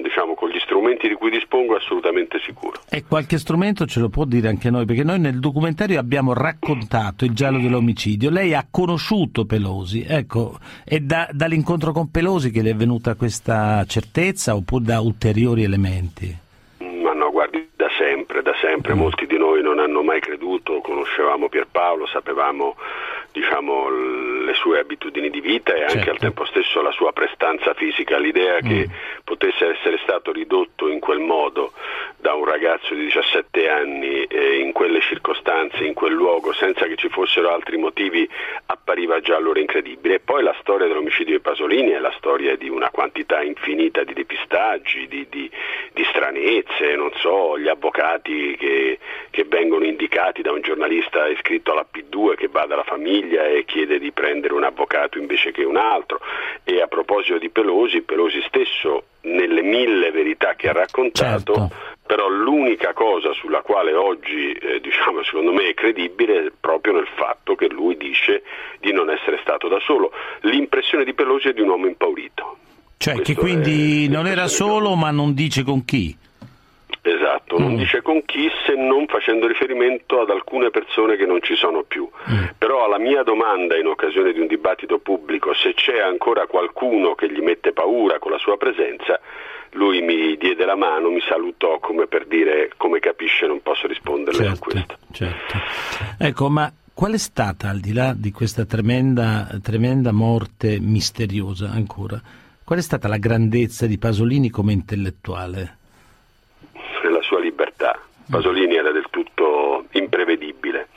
diciamo, con gli strumenti di cui dispongo assolutamente sicuro. E qualche strumento ce lo può dire anche noi, perché noi nel documentario abbiamo raccontato il giallo dell'omicidio, lei ha conosciuto Pelosi, ecco, è da, dall'incontro con Pelosi che le è venuta questa certezza oppure da ulteriori elementi? Ma no, guardi, da sempre, da sempre, mm. molti di noi non hanno mai creduto, conoscevamo Pierpaolo, sapevamo diciamo, le sue abitudini di vita e anche certo. al tempo stesso la sua prestanza fisica. L'idea mm. che potesse essere stato ridotto in quel modo da un ragazzo di 17 anni eh, in quelle circostanze, in quel luogo, senza che ci fossero altri motivi, appariva già allora incredibile. E poi la storia dell'omicidio di Pasolini è la storia di una quantità infinita di depistaggi, di, di, di stranezze, non so, gli avvocati che, che vengono indicati da un giornalista iscritto alla P2 che va dalla famiglia e chiede di prendere un avvocato invece che un altro. E a proposito di Pelosi, Pelosi stesso nelle mille verità che ha raccontato, certo. però l'unica cosa sulla quale oggi eh, diciamo, secondo me è credibile è proprio nel fatto che lui dice di non essere stato da solo. L'impressione di Pelosi è di un uomo impaurito. Cioè Questo che quindi non era solo ma non dice con chi? Esatto, non mm. dice con chi se non facendo riferimento ad alcune persone che non ci sono più. Mm. Però alla mia domanda in occasione di un dibattito pubblico se c'è ancora qualcuno che gli mette paura con la sua presenza, lui mi diede la mano, mi salutò come per dire come capisce non posso risponderle certo, su questo. Certo. Ecco, ma qual è stata, al di là di questa tremenda, tremenda morte misteriosa ancora, qual è stata la grandezza di Pasolini come intellettuale? Pasolini era del tutto imprevedibile,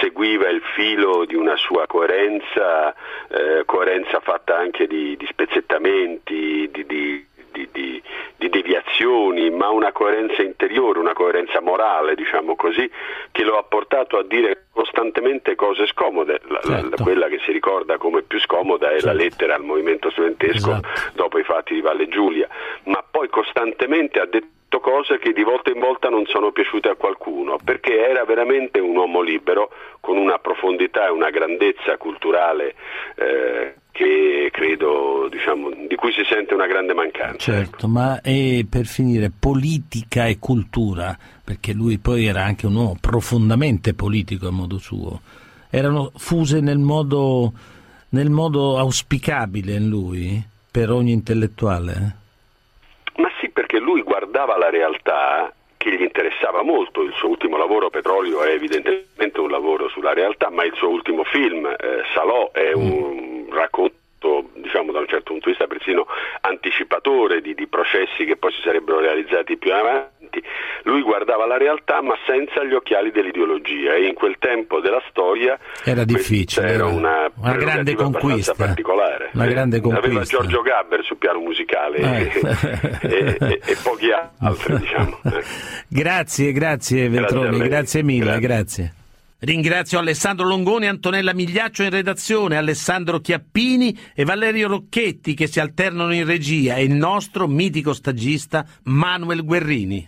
seguiva il filo di una sua coerenza, eh, coerenza fatta anche di, di spezzettamenti, di, di, di, deviazioni, ma una coerenza interiore, una coerenza morale, diciamo così, che lo ha portato a dire costantemente cose scomode. La, certo. la, quella che si ricorda come più scomoda è certo. la lettera al movimento studentesco esatto. dopo i fatti di Valle Giulia, ma poi costantemente ha detto scritto cose che di volta in volta non sono piaciute a qualcuno, perché era veramente un uomo libero con una profondità e una grandezza culturale eh, che credo, diciamo, di cui si sente una grande mancanza. Certo, ma e per finire, politica e cultura, perché lui poi era anche un uomo profondamente politico a modo suo, erano fuse nel modo, nel modo auspicabile in lui per ogni intellettuale? Guardava la realtà che gli interessava molto, il suo ultimo lavoro Petrolio è evidentemente un lavoro sulla realtà, ma il suo ultimo film eh, Salò è un racconto diciamo da un certo punto di vista persino anticipatore di, di processi che poi si sarebbero realizzati più avanti lui guardava la realtà ma senza gli occhiali dell'ideologia e in quel tempo della storia era difficile, era una, una grande conquista particolare. Una grande conquista. Aveva Giorgio Gabber sul piano musicale eh. e, e, e, pochi altri diciamo. Grazie, grazie Veltroni, grazie, grazie mille, grazie. grazie. Ringrazio Alessandro Longoni, Antonella Migliaccio in redazione, Alessandro Chiappini e Valerio Rocchetti che si alternano in regia e il nostro mitico stagista Manuel Guerrini.